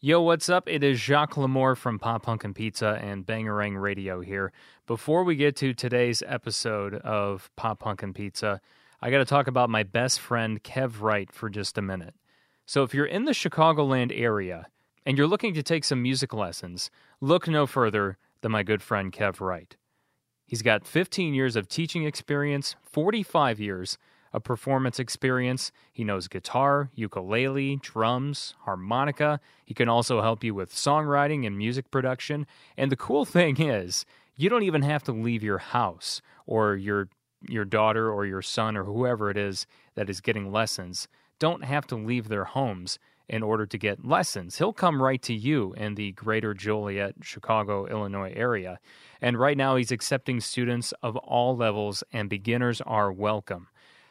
Yo, what's up? It is Jacques Lamour from Pop Punk and Pizza and Bangarang Radio here. Before we get to today's episode of Pop Punk and Pizza, I got to talk about my best friend Kev Wright for just a minute. So, if you're in the Chicagoland area and you're looking to take some music lessons, look no further than my good friend Kev Wright. He's got 15 years of teaching experience, 45 years of performance experience. He knows guitar, ukulele, drums, harmonica. He can also help you with songwriting and music production. And the cool thing is, you don't even have to leave your house or your your daughter or your son or whoever it is that is getting lessons don't have to leave their homes in order to get lessons. He'll come right to you in the greater Joliet, Chicago, Illinois area. And right now, he's accepting students of all levels, and beginners are welcome.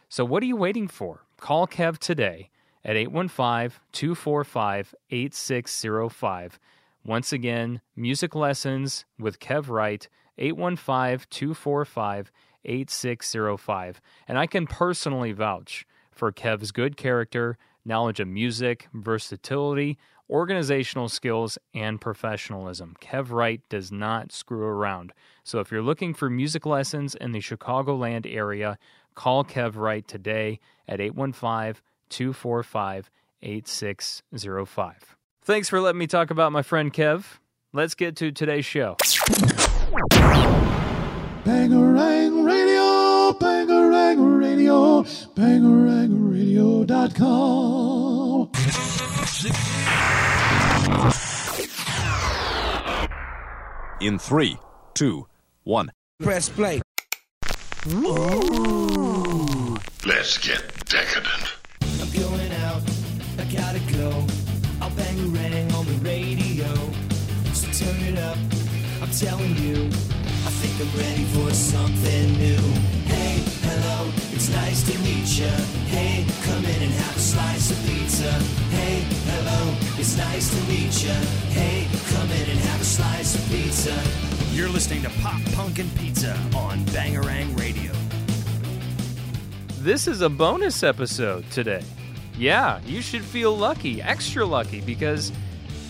So, what are you waiting for? Call Kev today at 815 245 8605. Once again, music lessons with Kev Wright, 815 245 8605. And I can personally vouch for Kev's good character, knowledge of music, versatility, organizational skills, and professionalism. Kev Wright does not screw around. So if you're looking for music lessons in the Chicagoland area, call Kev Wright today at 815 245 8605. Thanks for letting me talk about my friend Kev. Let's get to today's show. Bangarang Radio, Bangarang Radio, Bangarangradio.com. In three, two, one. Press play. Let's get decadent. I'm going out, I gotta go. I'll bang a rang on the radio. So turn it up, I'm telling you. I think I'm ready for something new. Hello, it's nice to meet ya. Hey, come in and have a slice of pizza. Hey, hello, it's nice to meet ya. Hey, come in and have a slice of pizza. You're listening to Pop Punk and Pizza on Bangarang Radio. This is a bonus episode today. Yeah, you should feel lucky, extra lucky, because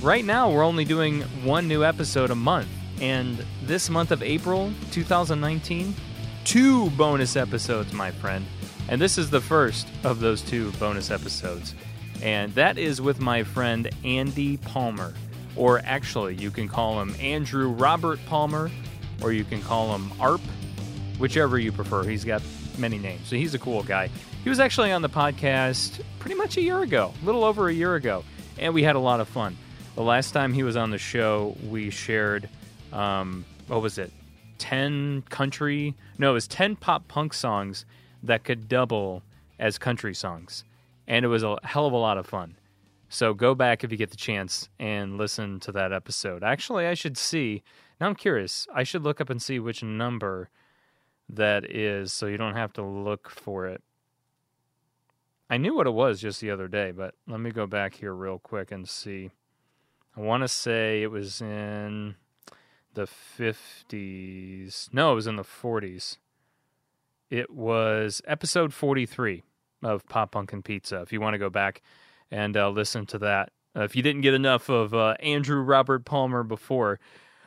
right now we're only doing one new episode a month. And this month of April 2019, two bonus episodes, my friend. And this is the first of those two bonus episodes. And that is with my friend Andy Palmer. Or actually, you can call him Andrew Robert Palmer, or you can call him ARP, whichever you prefer. He's got many names. So he's a cool guy. He was actually on the podcast pretty much a year ago, a little over a year ago, and we had a lot of fun. The last time he was on the show, we shared, um, what was it, 10 country, no, it was 10 pop punk songs that could double as country songs. And it was a hell of a lot of fun. So go back if you get the chance and listen to that episode. Actually, I should see. Now I'm curious. I should look up and see which number that is so you don't have to look for it. I knew what it was just the other day, but let me go back here real quick and see. I want to say it was in the 50s. No, it was in the 40s. It was episode 43 of Pop Punk and Pizza. If you want to go back and uh, listen to that, uh, if you didn't get enough of uh, Andrew Robert Palmer before.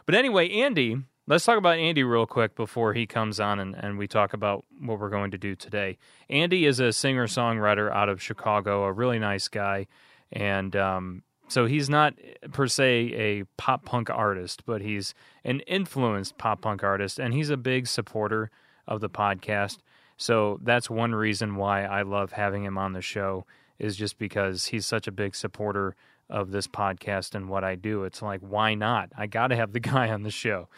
But anyway, Andy, let's talk about Andy real quick before he comes on and, and we talk about what we're going to do today. Andy is a singer songwriter out of Chicago, a really nice guy. And um, so he's not per se a pop punk artist, but he's an influenced pop punk artist. And he's a big supporter of the podcast. So that's one reason why I love having him on the show is just because he's such a big supporter of this podcast and what I do. It's like, why not? I got to have the guy on the show.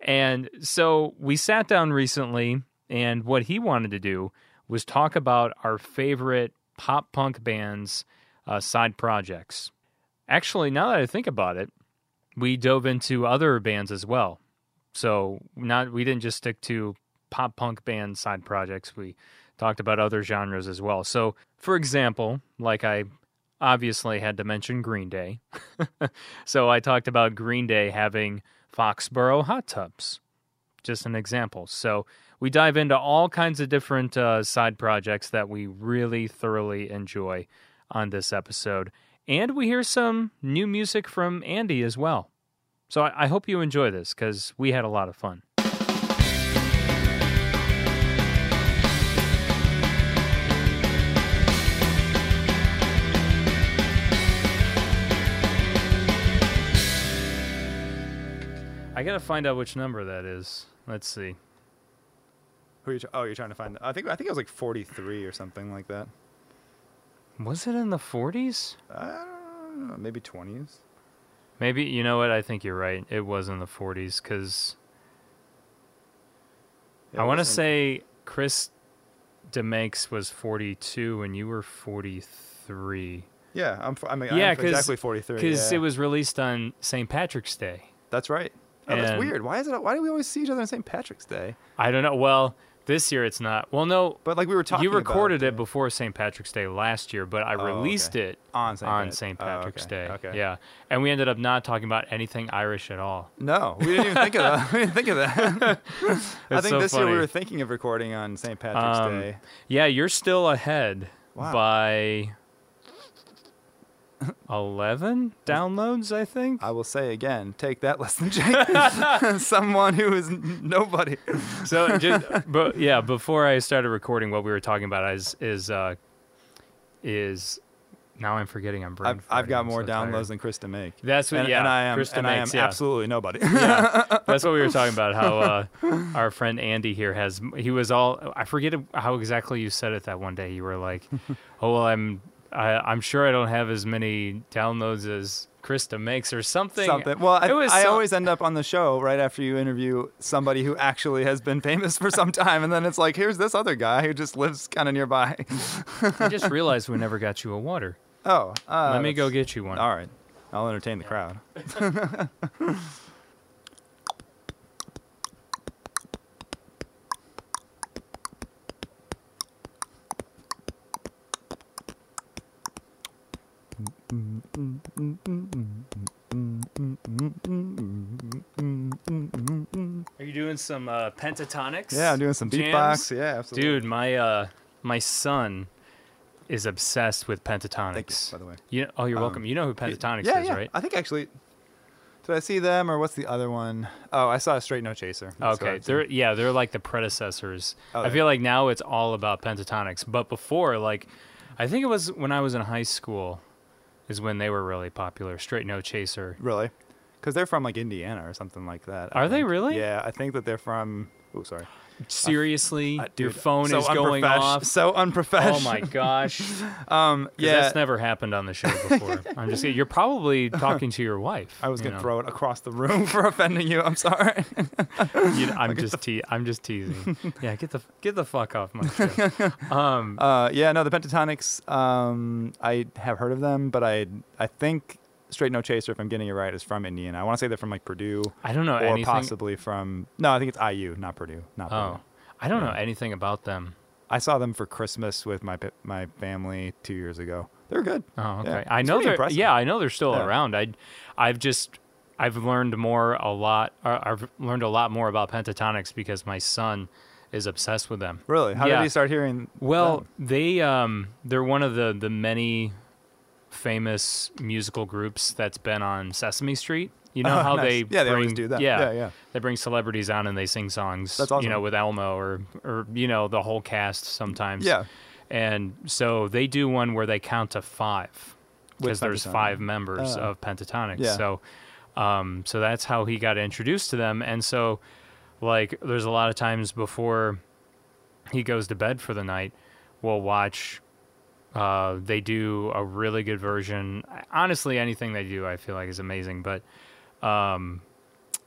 And so we sat down recently, and what he wanted to do was talk about our favorite pop punk bands' uh, side projects. Actually, now that I think about it, we dove into other bands as well. So not we didn't just stick to pop punk band side projects. We talked about other genres as well. So, for example, like I obviously had to mention Green Day. so I talked about Green Day having Foxboro Hot Tubs. Just an example. So we dive into all kinds of different uh, side projects that we really thoroughly enjoy on this episode. And we hear some new music from Andy as well. So I, I hope you enjoy this because we had a lot of fun. I gotta find out which number that is. Let's see. Who are you? Tr- oh, you're trying to find. I think I think it was like 43 or something like that. Was it in the 40s? I don't know, maybe 20s. Maybe you know what? I think you're right. It was in the 40s because I want to say Chris DeMakes was 42 and you were 43. Yeah, I'm. I mean, yeah, I'm exactly 43. Because yeah. it was released on St. Patrick's Day. That's right. Oh, that's weird. Why is it? Why do we always see each other on St. Patrick's Day? I don't know. Well, this year it's not. Well, no. But like we were talking. you about recorded it before St. Patrick's Day last year, but I Oh, released okay. it on St. on St. oh, Patrick's okay, Day. Okay. Yeah. And we ended up not talking about anything Irish at all. No, we didn't even think of that. We didn't think of that. I think so this year we were thinking of recording on St. Patrick's Um, Day. Yeah, you're still ahead Wow. by 11 downloads, I think. I will say again, take that lesson, Jake. Someone who is nobody. so, just, but yeah, before I started recording, what we were talking about is is uh, is now I'm forgetting. I'm brain. I've, I've got I'm more so downloads tired. than Chris to make. That's what. And, yeah, and I am, Krista and I am makes, yeah. absolutely nobody. yeah, that's what we were talking about. How uh, our friend Andy here has. He was all. I forget how exactly you said it that one day. You were like, "Oh well, I'm. I, I'm sure I don't have as many downloads as Chris DeMakes, or something." Something. Well, I, I some- always end up on the show right after you interview somebody who actually has been famous for some time, and then it's like, here's this other guy who just lives kind of nearby. I just realized we never got you a water. Oh, uh, Let me go get you one. All right, I'll entertain the crowd. Are you doing some uh, Pentatonix? Yeah, I'm doing some jams? beatbox. Yeah, absolutely. Dude, my uh, my son is obsessed with Pentatonix. Thank you, by the way. You oh, you're Um, welcome. You know who Pentatonix yeah, is, yeah. right? I think actually, did I see them or what's the other one? Oh, I saw a Straight No Chaser. That's Okay, I've seen. yeah, they're like the predecessors. Oh, I feel like now it's all about Pentatonix, but before, like, I think it was when I was in high school, is when they were really popular. Straight No Chaser. really, because they're from like Indiana or something like that. I Are they really? Yeah, I think that they're from. Oh, sorry. Seriously, Uh, your phone so is going off. So unprofessional. Oh my gosh! Um, Yeah, that's never happened on the show before. I'm just you're probably talking to your wife. I was gonna know. throw it across the room for offending you. I'm sorry. You- I'm just te- I'm just teasing. Yeah, get the get the fuck off my show. Um, Uh, yeah, no, the Pentatonix. Um, I have heard of them, but I I think Straight No Chaser, if I'm getting it right, is from Indiana. I want to say they're from like Purdue I don't know or anything. possibly from. No, I think it's IU, not Purdue, not Oh, Purdue. I don't know anything about them. I saw them for Christmas with my my family two years ago. They're good. Oh, okay. Yeah, I know they're impressive. yeah, I know they're still Yeah. around. I, I've just I've learned more a lot. I've learned a lot more about Pentatonix because my son is obsessed with them. Really? How Yeah. did you start hearing? Well, them? they um they're one of the the many famous musical groups that's been on Sesame Street. You know Oh, how nice. they Yeah, they always bring- do that. Yeah, Yeah, yeah. They bring celebrities on and they sing songs. That's You know, with Elmo or or you know the whole cast sometimes. Yeah. And so they do one where they count to five because there's five members Oh. of Pentatonix. Yeah. So, um, so that's how he got introduced to them. And so, like, there's a lot of times before he goes to bed for the night, we'll watch. Uh, they do a really good version. Honestly, anything they do, I feel like is amazing. But um,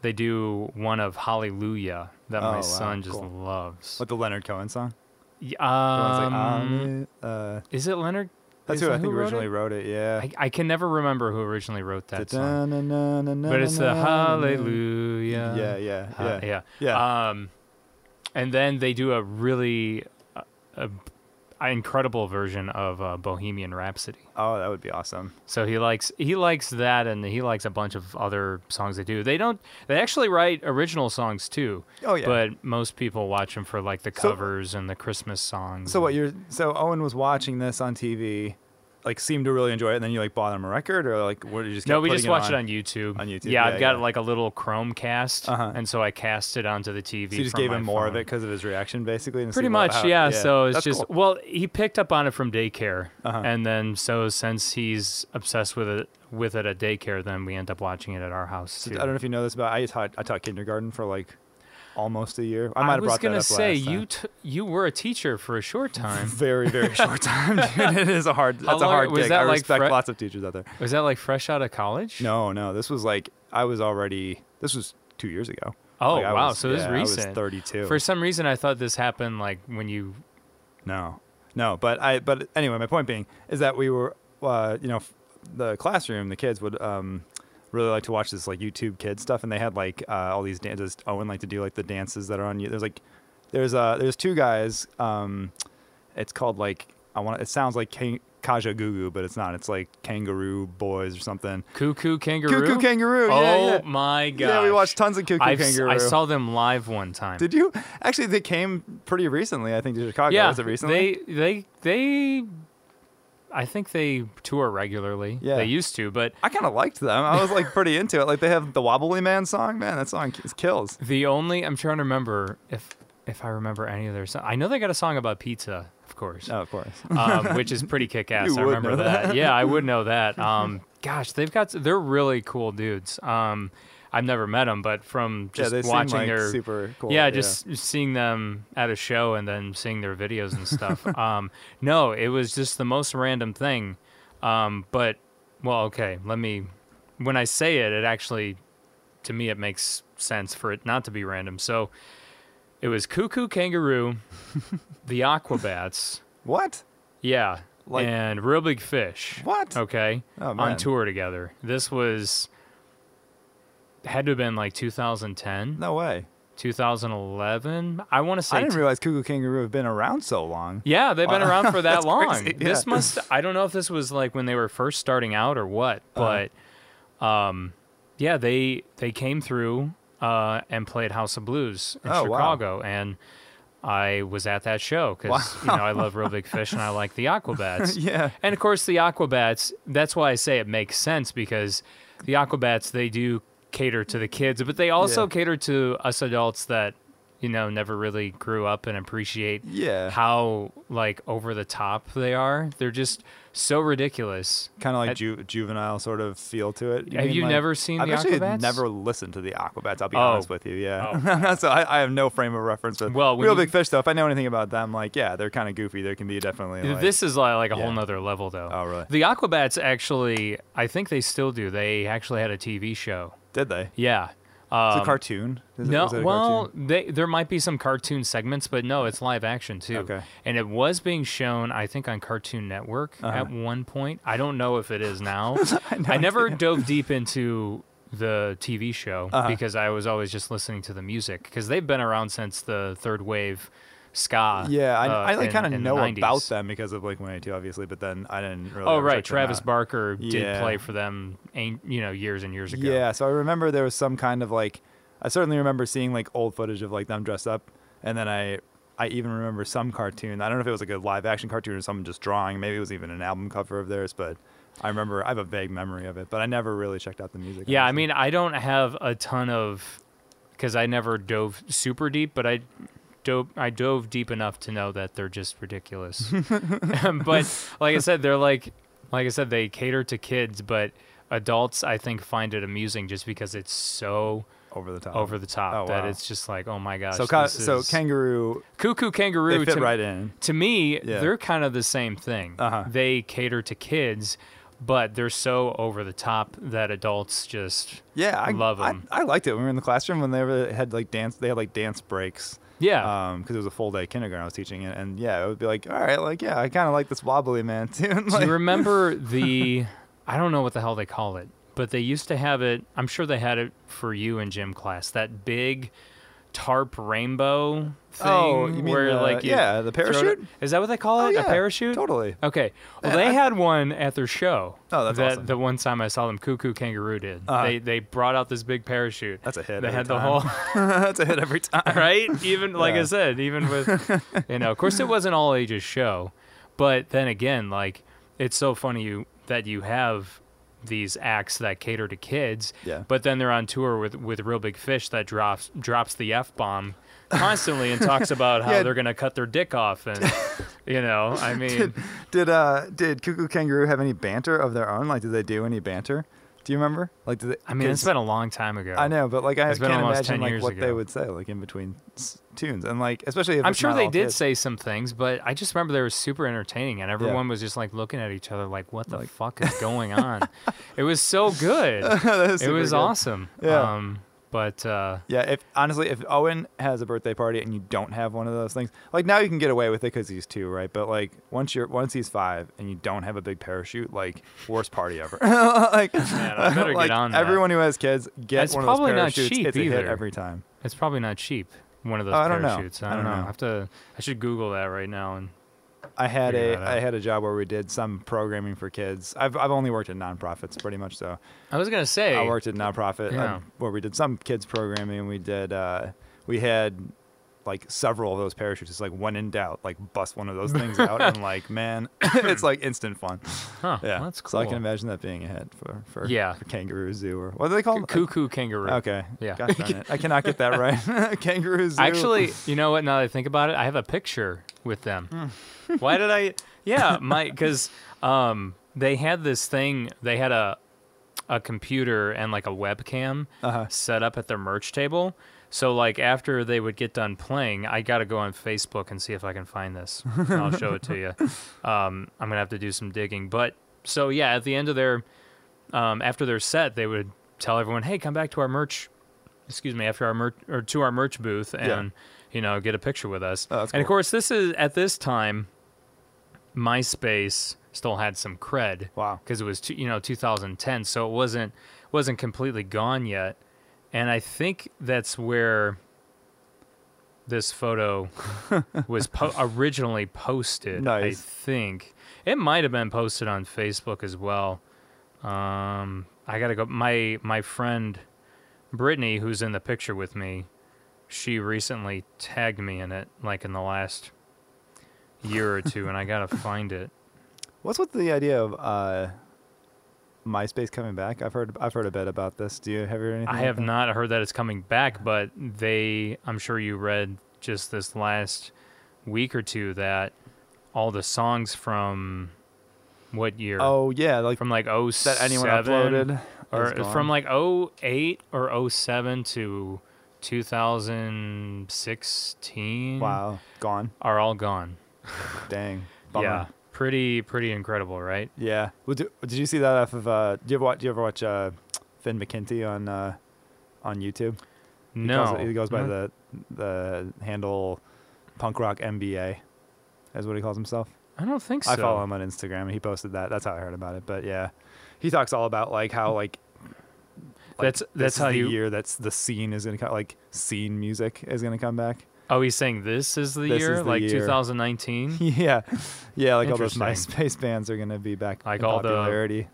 they do one of Hallelujah that Oh, my wow, son just cool. loves. What the Leonard Cohen song? The like, Um, uh, is it Leonard? that's who I think wrote originally it? wrote it. Yeah. I, I can never remember who originally wrote that song. But it's the Hallelujah. Yeah, yeah, yeah, yeah. yeah. Um, and then they do a really uh, a, a incredible version of uh, Bohemian Rhapsody. Oh, that would be awesome. So he likes he likes that, and he likes a bunch of other songs they do. They don't. They actually write original songs too. Oh, yeah. But most people watch them for like the So- covers and the Christmas songs. So what you're so Owen was watching this on TV, like seem to really enjoy it, and then you like bought them a record, or like what did you just No, we just watched it on? on YouTube. On YouTube, Yeah, yeah, I've got yeah. like a little Chromecast, Uh-huh. and so I cast it onto the TV. So you just gave him more of it because of his reaction, basically. and Pretty much, how- yeah. So it's That's just cool. well, he picked up on it from daycare, Uh-huh. and then so since he's obsessed with it with it at daycare, then we end up watching it at our house too. I don't know if you know this, but I taught I taught kindergarten for like almost a year. I might have was gonna say you t- you were a teacher for a short time. very very short time, dude. It is a hard. How That's a hard was gig. that I like respect fre- lots of teachers out there. was that like fresh out of college? No, no, this was like I was already. This was two years ago. Oh Like, wow, was- so this yeah, is I was recent. 32. For some reason, I thought this happened like when you. No, no, but I. But anyway, my point being is that we were, uh, you know, f- the classroom, the kids would um, really like to watch this like YouTube kid stuff, and they had like uh, all these dances. Owen liked to do like the dances that are on you. There's like, there's uh, there's two guys. Um, it's called like I want. It sounds like Ka- Kajagoogoo, but it's not. It's like Kangaroo Boys or something. Koo Koo Kanga Roo. Cuckoo Kangaroo. Oh yeah, yeah. my god. Yeah, we watched tons of Cuckoo I've, Kangaroo. I saw them live one time. Did you? Actually, they came pretty recently. I think to Chicago. yeah, Was it recently? they they they. I think they tour regularly. Yeah. They used to, but I kind of liked them. I was like pretty into it. Like they have the Wobbly Man song, man. That song kills. the only I'm trying to remember if if I remember any of their songs. I know they got a song about pizza, of course. Oh, of course. um, which is pretty kick-ass. I would remember that. that. Yeah, I would know that. Um, gosh, they've got they're really cool dudes. Um, I've never met them, but from just they watching like their super cool. yeah, just seeing them at a show and then seeing their videos and stuff. um, no, it was just the most random thing. Um, but well, okay, let me. When I say it, it actually, to me, it makes sense for it not to be random. So, it was Koo Koo Kanga Roo, the Aquabats, what? yeah, Like- and Real Big Fish. What? Okay, Oh, on tour together. This was had to have been like 2010, No way. 2011. I want to say I didn't realize Koo Koo Kanga Roo have been around so long. Yeah, they've been around for that long. crazy, This must I don't know if this was like when they were first starting out or what, Uh-huh. but um yeah, they they came through uh and played House of Blues in Oh, wow. Chicago and I was at that show cuz you know, I love Real Big Fish and I like the Aquabats. Yeah. And of course the Aquabats, that's why I say it makes sense because the Aquabats they do cater to the kids, but they also Yeah. cater to us adults that you know never really grew up and appreciate Yeah. how like over the top they are. They're just so ridiculous. Kind of like Had- ju- juvenile sort of feel to it. Have mean, you like- never seen I've the actually Aquabats? never listened to the Aquabats. I'll be Oh. honest with you. Yeah. Oh. so I, I have no frame of reference with Well, Real you- Big Fish though. If I know anything about them, like yeah, they're kind of goofy. There can be definitely. Like, this is like, like a whole yeah. nother level though. Oh, really? The Aquabats actually, I think they still do. They actually had a TV show. Did they? Yeah. It's a Um, cartoon. Is no, it well, cartoon? they, there might be some cartoon segments, but no, it's live action too. Okay. And it was being shown, I think, on Cartoon Network Uh-huh. at one point. I don't know if it is now. I, never dove deep into the TV show Uh-huh. because I was always just listening to the music because they've been around since the third wave ska. Yeah, I, uh, I like kind of know 90s. about them because of Blink 182, obviously, but then I didn't really. Oh right, Travis. Barker did Yeah. play for them, you know, years and years ago. Yeah, so I remember there was some kind of like, I certainly remember seeing like old footage of like them dressed up, and then I, I even remember some cartoon. I don't know if it was like a live action cartoon or someone just drawing. Maybe it was even an album cover of theirs, but I remember I have a vague memory of it, but I never really checked out the music. Yeah, I mean, I don't have a ton of because I never dove super deep, but I dove I dove deep enough to know that they're just ridiculous. but like I said, they're like like I said, they cater to kids, but adults I think find it amusing just because it's so over the top. over the top Oh, that wow. it's just like, oh my gosh. so ca- so kangaroo, Koo Koo Kanga Roo they fit to, right in. to me, Yeah. they're kind of the same thing. Uh-huh. They cater to kids, but they're so over the top that adults just Yeah, I Love I- I, liked it when we were in the classroom when they were, had like dance. They had like dance breaks. Yeah. Um, because it was a full day kindergarten I was teaching it, and yeah, it would be like, all right, like yeah, I kind of like this wobbly man tune. Do you remember the? I don't know what the hell they call it, but they used to have it. I'm sure they had it for you in gym class. That big tarp rainbow thing. Oh, you mean where the- like yeah, the parachute? Is that what they call Oh, it? yeah, a parachute? totally. Okay. Well, they I- had one at their show. Oh, that's that awesome. the one time I saw them, Koo Koo Kanga Roo did. Uh-huh. They they brought out this big parachute. That's a hit They had the whole That's a hit every time. right? Even like I said, even with you know, of course, it was an all ages show, but then again, like it's so funny you that you have these acts that cater to kids. Yeah. But then they're on tour with with Real Big Fish that drops drops the f bomb constantly and talks about how Yeah. they're gonna cut their dick off and you know I mean Did uh did Koo Koo Kanga Roo have any banter of their own? Like, did they do any banter? Do you remember? Like, did they, I mean it's been a long time ago. I know, but like I It's can't imagine 10 like what they would say like in between tunes, and like especially if I'm sure they did say some things, but I just remember they were super entertaining, and everyone was just like looking at each other like, "What the fuck is going on?" it was so good. It was good. awesome. Yeah. Um, but uh, Yeah, if honestly, if Owen has a birthday party and you don't have one of those things, like now you can get away with it because he's two, right? But like once you're once he's five and you don't have a big parachute, like worst party ever. like, Man, I better like get on that. everyone who has kids get It's one of those probably not parachutes. cheap it's a hit either. every time. it's probably not cheap. One of those Oh, I don't know. parachutes. I I don't, don't know. know. I have to. I should Google that right now. And I had Figure a that out. I had a job where we did some programming for kids. I've I've only worked in nonprofits pretty much so. I was gonna say, I worked at nonprofit uh, Yeah. where we did some kids programming. We did uh, we had like several of those parachutes. It's like when in doubt, like bust one of those things out and like man, it's like instant fun. huh? Yeah, that's cool. So I can imagine that being a hit for for Yeah. for kangaroo zoo or what do they call it? Koo Koo Kanga Roo. Okay. Yeah. Gosh darn it. I cannot get that right. kangaroo zoo. Actually, you know what? Now that I think about it, I have a picture with them. Hmm. Why did I? Yeah, my because um, they had this thing. They had a a computer and like a webcam Uh-huh. set up at their merch table. So like after they would get done playing, I got to go on Facebook and see if I can find this. I'll show it to you. Um, I'm gonna have to do some digging. But so yeah, at the end of their um, after their set, they would tell everyone, "Hey, come back to our merch." Excuse me, after our merch or to our merch booth and you know get a picture with us. Oh, and of course, this is at this time, MySpace still had some cred Wow. because it was you know 2010, so it wasn't wasn't completely gone yet. And I think that's where this photo was po- originally posted. I think it might have been posted on Facebook as well. Um, I gotta go. My my friend Brittany, who's in the picture with me, she recently tagged me in it, like in the last year or two, and I gotta find it. What's with the idea of uh, MySpace coming back? I've heard I've heard a bit about this. Do you have you heard anything? I have not heard that it's coming back, but they, I'm sure you read just this last week or two that all the songs from what year? Oh yeah, like from like oh that anyone oh uploaded is or from like 08 or 07 to 2016 wow, gone. are all gone. Dang. Bummer. Yeah. Pretty pretty incredible, right? Yeah. Well, do, did you see that off of? Uh, do you ever watch? Do you ever watch uh, Finn McKenty on uh, on YouTube? He no. calls he goes by No. the the handle punk rock MBA, is what he calls himself. I don't think so. I follow him on Instagram, and he posted that. That's how I heard about it. But yeah, he talks all about like how like. like, That's- that's how the you- year that's the scene is gonna come like scene music is gonna come back. Oh, he's saying this is the This year, is the like year. 2019. yeah, yeah, like all those. MySpace bands are gonna be back Like in all the- popularity.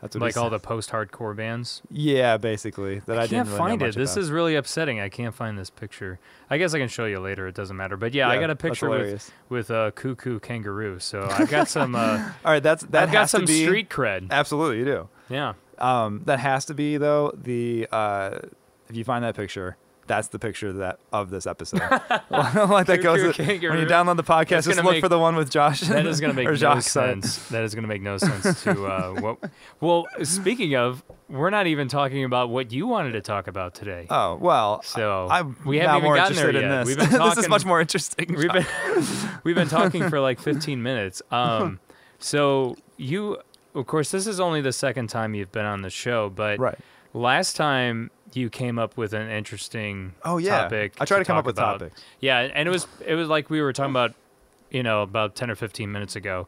That's what like all the post-hardcore bands. yeah, basically that I, I didn't can't really find it. This about. is really upsetting. I can't find this picture. I guess I can show you later. It doesn't matter. But yeah, I got a picture with with a Koo Koo Kanga Roo. So I've got some. Uh, all right. That's that I've got some be street cred. Absolutely, you do. Yeah. Um, that has to be though the uh, if you find that picture, that's the picture that of this episode. like that goes with- when you download the podcast. Just look make- for the one with Josh. That is going to make no Josh, sorry. sense. That is going to make no sense to uh, what. Well, speaking of, we're not even talking about what you wanted to talk about today. Oh well, So, I'm we haven't even more gotten there in yet. this. Been this is much more interesting. We've been we've been talking for like 15 minutes. Um, so you, of course, this is only the second time you've been on the show, but Right. last time you came up with an interesting Oh, yeah. topic. I try to come up with about. topics. Yeah, and it was it was like we were talking about, you know, about 10 or 15 minutes ago.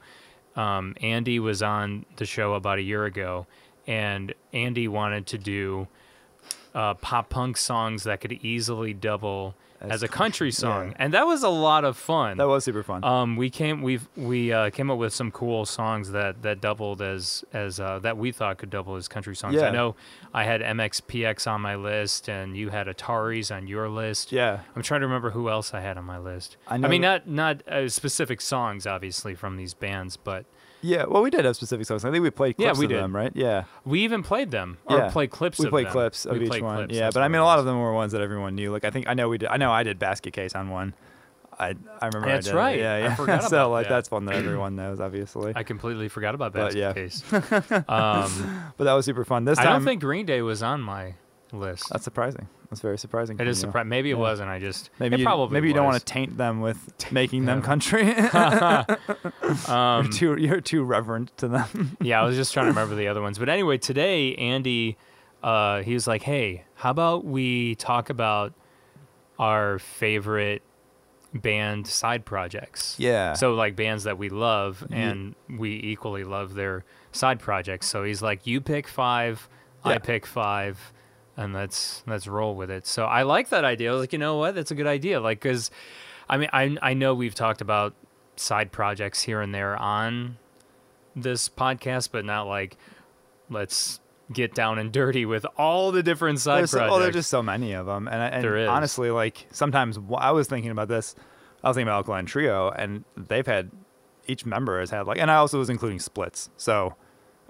Um, Andy was on the show about a year ago, and Andy wanted to do uh, pop punk songs that could easily double As as, a country song, yeah. and that was a lot of fun. That was super fun. Um, we came we've we uh, came up with some cool songs that that doubled as as uh, that we thought could double as country songs. Yeah. I know I had MXPX on my list, and you had Ataris on your list. yeah. I'm trying to remember who else I had on my list. I know I, mean, not not uh, specific songs, obviously, from these bands, but Yeah, well, we did have specific songs. I think we played Yeah, clips we of did. them, right? Yeah, We even played them or yeah. played clips. We of played them. clips of We each one. clips, Yeah, but I mean, a lot of them were ones that everyone knew. Like I think I know we did. I know I did basket case on one. I I remember. That's I did right. Yeah, I yeah. forgot so like that. that's one that everyone knows, obviously. I completely forgot about But, that yeah. case. Um, but that was super fun. This time, I don't think Green Day was on my list. that's surprising. That's very surprising. It from surprising. Maybe it Yeah. wasn't. I just Maybe you, probably maybe you don't want to taint them with making them country. Um, you're too you're too reverent to them. yeah, I was just trying to remember the other ones. But anyway, today Andy, uh, he was like, "Hey, how about we talk about our favorite band side projects?" Yeah. So like bands that we love and we equally love their side projects. So he's like, "You pick five, I pick five, and let's let's roll with it." So I like that idea. I was like, you know what? That's a good idea. Like, because I mean, I I know we've talked about side projects here and there on this podcast, but not like let's get down and dirty with all the different side there's, projects. oh, there's just so many of them, and, and There is. honestly, like sometimes I was thinking about this. I was thinking about Alkaline Trio, and they've had each member has had like, and I also was including splits. So,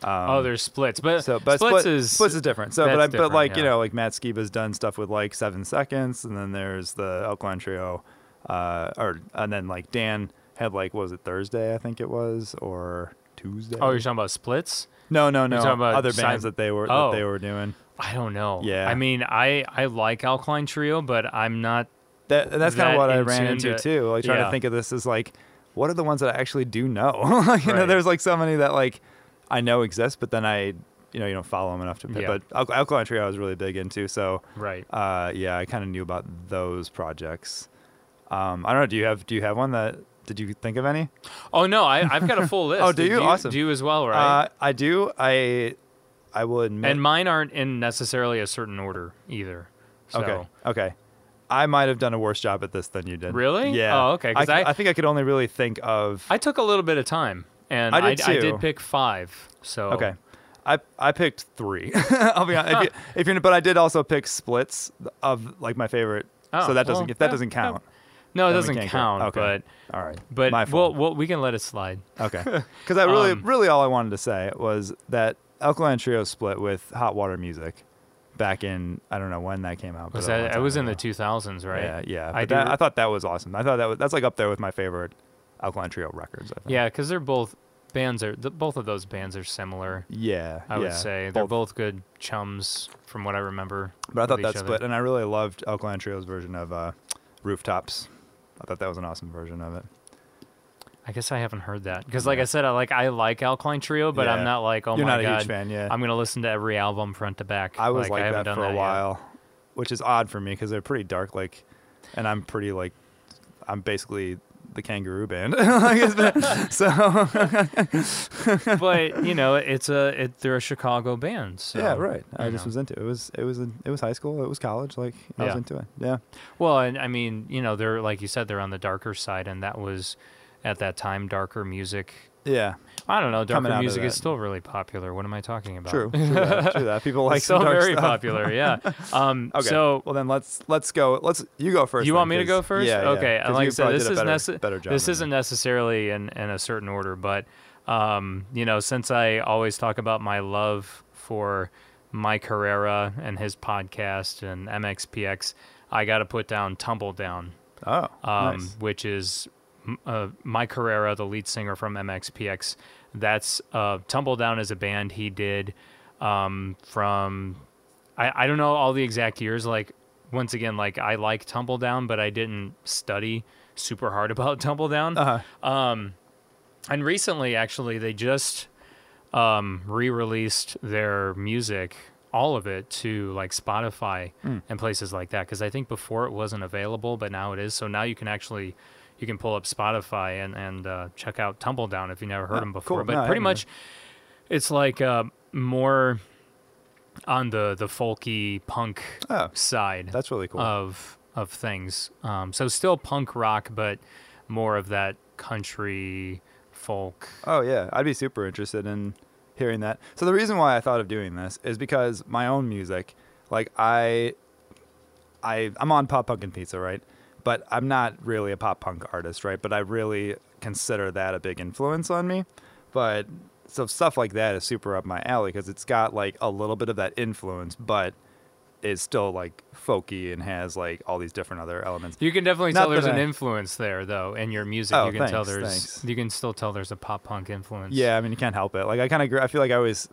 um, oh, there's splits, but, so but splits split, is splits is different. So, but I, but like you know, like Matt Skiba's done stuff with like seven seconds, and then there's the Alkaline Trio, uh, or and then like Dan had like was it Thursday I think it was or Tuesday. Oh, you're talking about splits? no no no talking about other side- bands that they were Oh. that they were doing. I don't know. Yeah. I mean, I I like Alkaline Trio, but I'm not. That and that's kind of what I ran into to- too. Like trying yeah. to think of this as like, what are the ones that I actually do know? Like, you know, there's like so many that like I know exists, but then I, you know, you don't follow them enough to. pick. Yeah. But Al- Alkaline Trio I was really big into, so Right. uh, yeah, I kind of knew about those projects. Um, I don't know. Do you have Do you have one that? Did you think of any? Oh no, I I've got a full list. Oh, do you? Awesome. Do you as well, right? Uh, I do. I I will admit. and mine aren't in necessarily a certain order either. So. Okay. Okay. I might have done a worse job at this than you did. Really? Yeah. Oh, okay, I, I- I think I could only really think of. I took a little bit of time, and I I, did I too. did pick five. So Okay. I I picked three. I'll be honest. If, you, you're, but I did also pick splits of like my favorite. Oh, so that doesn't well, that doesn't count. No, it then doesn't go. count. Okay. All right. But my but we'll, fault. we'll, we can let it slide. okay. Because I really Um, really all I wanted to say was that Alkaline Trio split with Hot Water Music back in I don't know when that came out. Was but that? It was in the 2000s, right? Yeah, yeah. I that, I thought that was awesome. I thought that was that's like up there with my favorite Alkaline Trio records. I think. Yeah, because they're both bands are the, both of those bands are similar. Yeah. I would yeah. say they're both good chums from what I remember. But I thought that split, and I really loved Alkaline Trio's version of uh, Rooftops. I thought that was an awesome version of it. I guess I haven't heard that because, like Yeah. I said, I like I like Alkaline Trio, but Yeah. I'm not like oh You're my not a god, huge fan, yeah. I'm gonna listen to every album front to back. I was like, I haven't that done for a yet. while, which is odd for me because they're pretty dark. Like, and I'm pretty like, I'm basically the Kangaroo Band. Like, it's been- so but you know, it's a it, they're a Chicago band. So, yeah, right. I just know. was into it. It was it was it was high school. It was college. Like I was into it. Yeah. Well, and I mean, you know, they're like you said, they're on the darker side, and that was at that time darker music. Yeah. I don't know, darker music is still really popular. What am I talking about? True. True that. True that. People like so dark very stuff. popular. Yeah. Um, Okay. So well, then let's let's go. Let's you go first. you then, want me to go first? Yeah. yeah, And like I said, this is better, nece- better job this isn't me. necessarily in, in a certain order, but um, you know, since I always talk about my love for Mike Herrera and his podcast and MXPX, I got to put down Tumbledown, Oh, um, nice. which is uh, Mike Herrera, the lead singer from MXPX. That's uh, Tumbledown is a band he did um, from I, I don't know all the exact years. Like once again, like I like Tumbledown, but I didn't study super hard about Tumbledown. Uh-huh. Um, and recently, actually, they just um, re-released their music, all of it, to like Spotify Hmm. and places like that. Because I think before it wasn't available, but now it is. So now you can actually you can pull up Spotify and and uh, check out Tumbledown if you never heard Oh, them before. cool. But No, pretty much, it's like uh, more on the the folky punk Oh, side that's really cool. of of things. Um, so still punk rock, but more of that country folk. Oh yeah, I'd be super interested in hearing that. So the reason why I thought of doing this is because my own music, like I, I I'm on pop punk and pizza, right? But I'm not really a pop punk artist, right? But I really consider that a big influence on me. but so stuff like that is super up my alley because it's got like a little bit of that influence, but is still like folky and has like all these different other elements. You can definitely Not tell there's that an influence there, though, in your music. Oh, you can tell there's thanks. you can still tell there's a pop punk influence. Yeah, I mean you can't help it. Like I kind of I feel like I always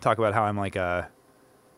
talk about how I'm like a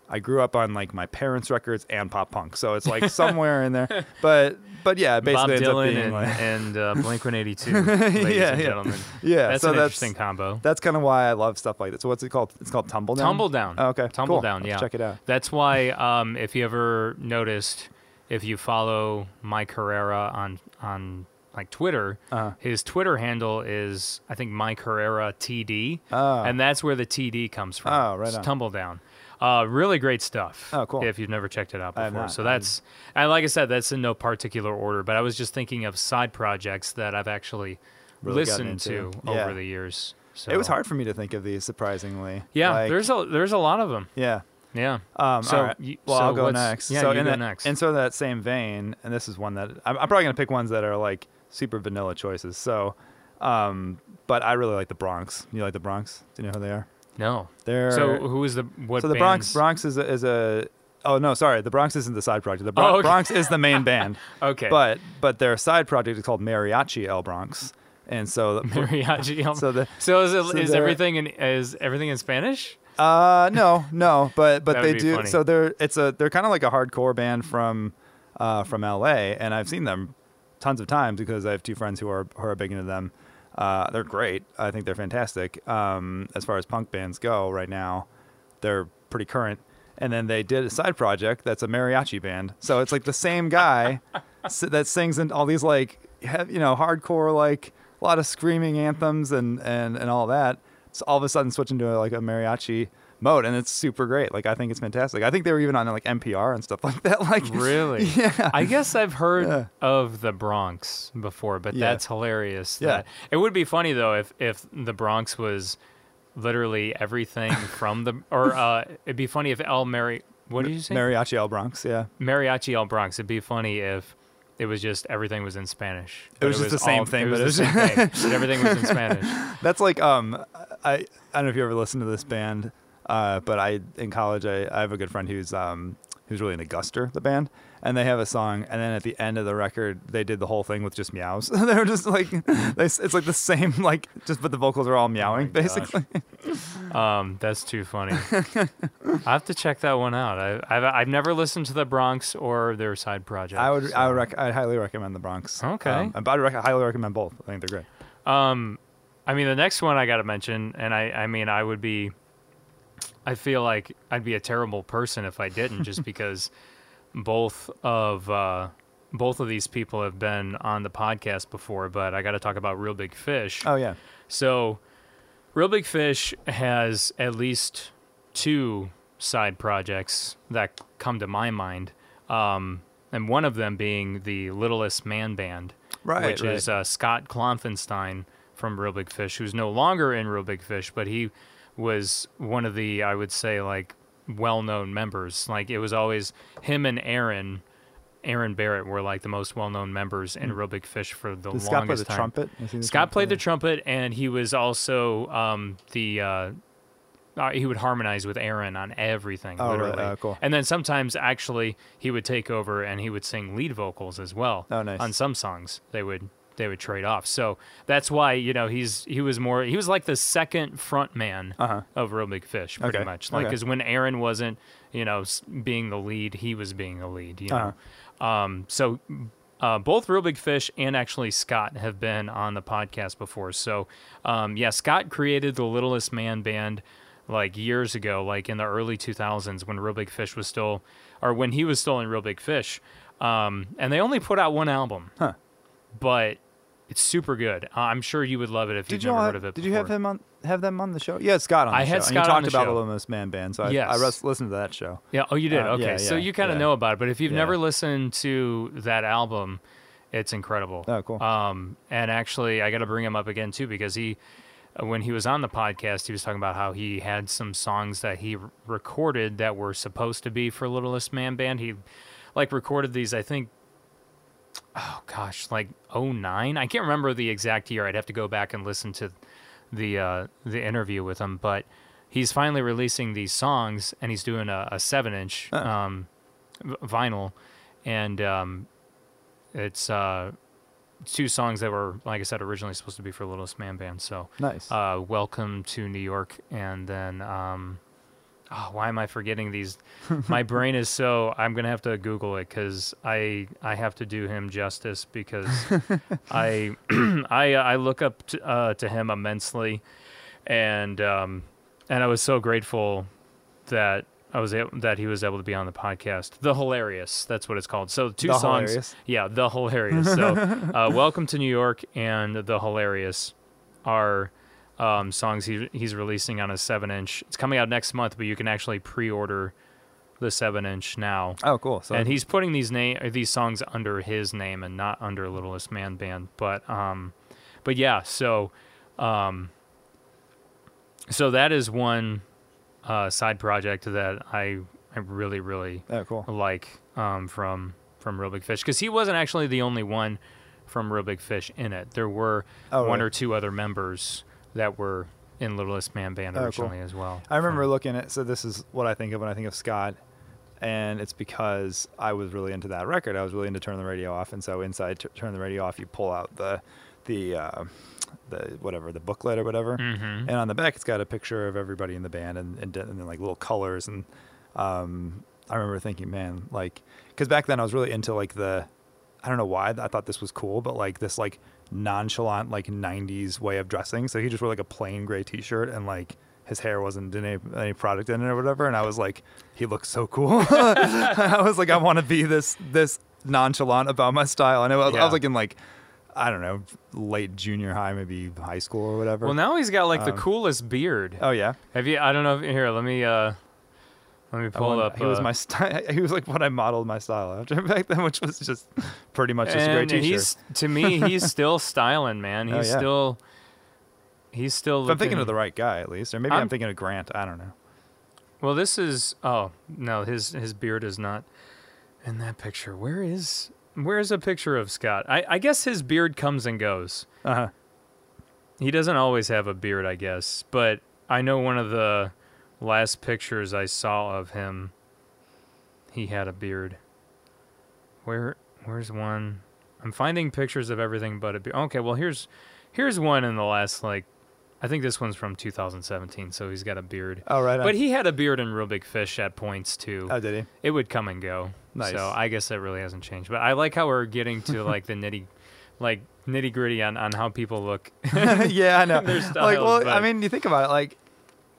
I grew up on like my parents' records and pop punk, so it's like somewhere in there. But but yeah, Bob basically ends up Dylan being and, like and uh, Blink 182, ladies Yeah, and yeah. gentlemen. yeah. That's so an that's interesting combo. that's kind of why I love stuff like that. So what's it called? It's called Tumbledown. Tumble Down. Oh, okay, Tumble cool. Down. Yeah, check it out. That's why, um, if you ever noticed, if you follow Mike Herrera on on like Twitter, Uh-huh. his Twitter handle is I think Mike Herrera TD, Oh. and that's where the TD comes from. Oh, right It's on. Tumbledown. Uh, really great stuff. Oh, cool. If you've never checked it out before, not. so that's and like I said, that's in no particular order. But I was just thinking of side projects that I've actually Really listened to. Yeah. over the years. So. It was hard for me to think of these, surprisingly. Yeah, Like, there's a there's a lot of them. yeah. Yeah. Um, So, all right. you- well, so I'll go next. yeah, so you in go that, next. And so that same vein, and this is one that I'm, I'm probably gonna pick ones that are like super vanilla choices. So, um, but I really like the Bronx. You like the Bronx? Do you know who they are? No. They're So who is the what? so the Bronx bands- Bronx is a, is a oh no sorry the Bronx isn't the side project the Bron- Oh, okay. Bronx is the main band Okay. but but their side project is called Mariachi El Bronx and so the, mariachi. El- so the so is it so is everything in is everything in Spanish? Uh, no, no, but but they do. funny. So they're it's a they're kind of like a hardcore band from uh from L.A. and I've seen them tons of times because I have two friends who are who are big into them. Uh, they're great. I think they're fantastic. Um, as far as punk bands go, right now, they're pretty current. And then they did a side project that's a mariachi band. So it's like the same guy that sings in all these like you know hardcore like a lot of screaming anthems and and and all that. So all of a sudden switching to like a mariachi mode, and it's super great. Like I think it's fantastic. I think they were even on like NPR and stuff like that. Like Really? yeah. I guess I've heard Yeah. of the Bronx before, but Yeah. that's hilarious. Yeah. That, it would be funny though if if the Bronx was literally everything from the or uh, it'd be funny if El Mari what did you say? Mariachi El Bronx. Yeah. Mariachi El Bronx. It'd be funny if it was just everything was in Spanish. It was but just the same all- thing, It but was the same thing. but everything was in Spanish. That's like um I I don't know if you ever listened to this band, uh, but I in college I, I have a good friend who's um who's really into Guster, the band, and they have a song, and then at the end of the record they did the whole thing with just meows. they were just like they, it's like the same like just but the vocals are all meowing gosh. basically. Um, that's too funny. I have to check that one out. I, I've I've never listened to the Bronx or their side project. I would I would rec- I'd highly recommend the Bronx. Okay. um, but I'd rec- highly recommend both. I think they're great. Um, I mean, the next one I got to mention, and I, I mean, I would be, I feel like I'd be a terrible person if I didn't, just because both of uh, both of these people have been on the podcast before. But I got to talk about Real Big Fish. Oh yeah. So, Real Big Fish has at least two side projects that come to my mind, um, and one of them being the Littlest Man Band, Right, which is uh, Scott Klopfenstein from Real Big Fish, who's no longer in Real Big Fish, but he was one of the, I would say, like well-known members. Like it was always him and Aaron. Aaron Barrett were like the most well-known members in Real Big Fish for the Hmm. Did Scott play the time. trumpet? The Scott played the trumpet and he was also um, the. Uh, uh, he would harmonize with Aaron on everything, Oh, right. literally. Oh, cool. And then sometimes, actually, he would take over and he would sing lead vocals as well. Oh, nice. On some songs, they would they would trade off. So that's why you know he's he was more he was like the second front man Uh-huh. of Real Big Fish, pretty Okay. much. Like Okay. because when Aaron wasn't you know being the lead, he was being the lead. You know. Uh-huh. Um, so uh, both Real Big Fish and actually Scott have been on the podcast before. So um, yeah, Scott created the Littlest Man band like years ago, like in the early 2000s when Real Big Fish was still, or when he was still in Real Big Fish. Um, and they only put out one album, Huh. but it's super good. Uh, I'm sure you would love it if Did you've you never all heard have, of it. Did you have him on have them on the show? Yeah, Scott on the I show. had and Scott you on talked the about show. the Littlest Man Band, so I, I Yes. res- listened to that show. Yeah. Oh, you did. Uh, okay. yeah, so yeah, you kind of yeah. know about it, but if you've never listened to that album, it's incredible. Oh, cool. Um, and actually, I got to bring him up again too because he, uh, when he was on the podcast, he was talking about how he had some songs that he r- recorded that were supposed to be for Littlest Man Band. He, like, recorded these. I think. Oh gosh, like 09? I can't remember the exact year. I'd have to go back and listen to the uh, the interview with him, but he's finally releasing these songs, and he's doing a, a seven inch um, v- vinyl, and um, it's uh, two songs that were, like I said, originally supposed to be for Littlest Man Band. So Nice. uh, "Welcome to New York," and then. Um, Oh, why am I forgetting these? My brain is so I'm gonna have to Google it because I I have to do him justice because I I I look up to, uh, to him immensely, and um, and I was so grateful that I was able, that he was able to be on the podcast. The hilarious, that's what it's called. So two The songs, Hilarious? yeah, the hilarious. So, uh, welcome to New York and the hilarious are um, songs he, he's releasing on a seven inch. It's coming out next month, but you can actually pre-order the seven inch now. oh, cool. So and he's putting these name these songs under his name and not under Littlest Man Band. But um, but yeah, so um, so that is one uh, side project that I I really really oh, cool. like um, from from Real Big Fish because he wasn't actually the only one from Real Big Fish in it. There were Oh, one really? or two other members that were in Littlest Man Band Oh, cool. originally as well. I remember looking at. So this is what I think of when I think of Scott, and it's because I was really into that record. I was really into Turn the Radio Off, and so inside T- Turn the Radio Off, you pull out the the uh, the whatever the booklet or whatever, Mhm. and on the back it's got a picture of everybody in the band and and, and then like little colors and um, I remember thinking, man, like because back then I was really into like the I don't know why I thought this was cool, but like this like nonchalant like '90s way of dressing. So he just wore like a plain gray T-shirt and like his hair wasn't in any, any product in it or whatever. And I was like, he looks so cool. I was like, I want to be this this nonchalant about my style. And I was, I was like in like I don't know late junior high, maybe high school or whatever. Well, now he's got like the Um, coolest beard. oh yeah, Have you? I don't know. If, here, let me. uh Let me pull up. He was uh, my style. He was like what I modeled my style after back then, which was just pretty much just a great T-shirt. he's to me, he's still styling, man. Oh, He's yeah. still. He's still. If I'm thinking of the right guy, at least, or maybe I'm, I'm- thinking of Grant. I don't know. Well, this is. Oh no, his his beard is not in that picture. Where is? Where's a picture of Scott? I I guess his beard comes and goes. Uh huh. He doesn't always have a beard, I guess. But I know one of the last pictures I saw of him, he had a beard. Where where's one? I'm finding pictures of everything but a beard. Okay, well here's here's one in the last like I think this one's from 2017, so he's got a beard. Oh right. on. But he had a beard in Real Big Fish at points too. oh did he? It would come and go. Nice. So I guess that really hasn't changed. But I like how we're getting to like the nitty, like nitty gritty on on how people look. yeah, I know. Their like, styles, well, I mean, you think about it, like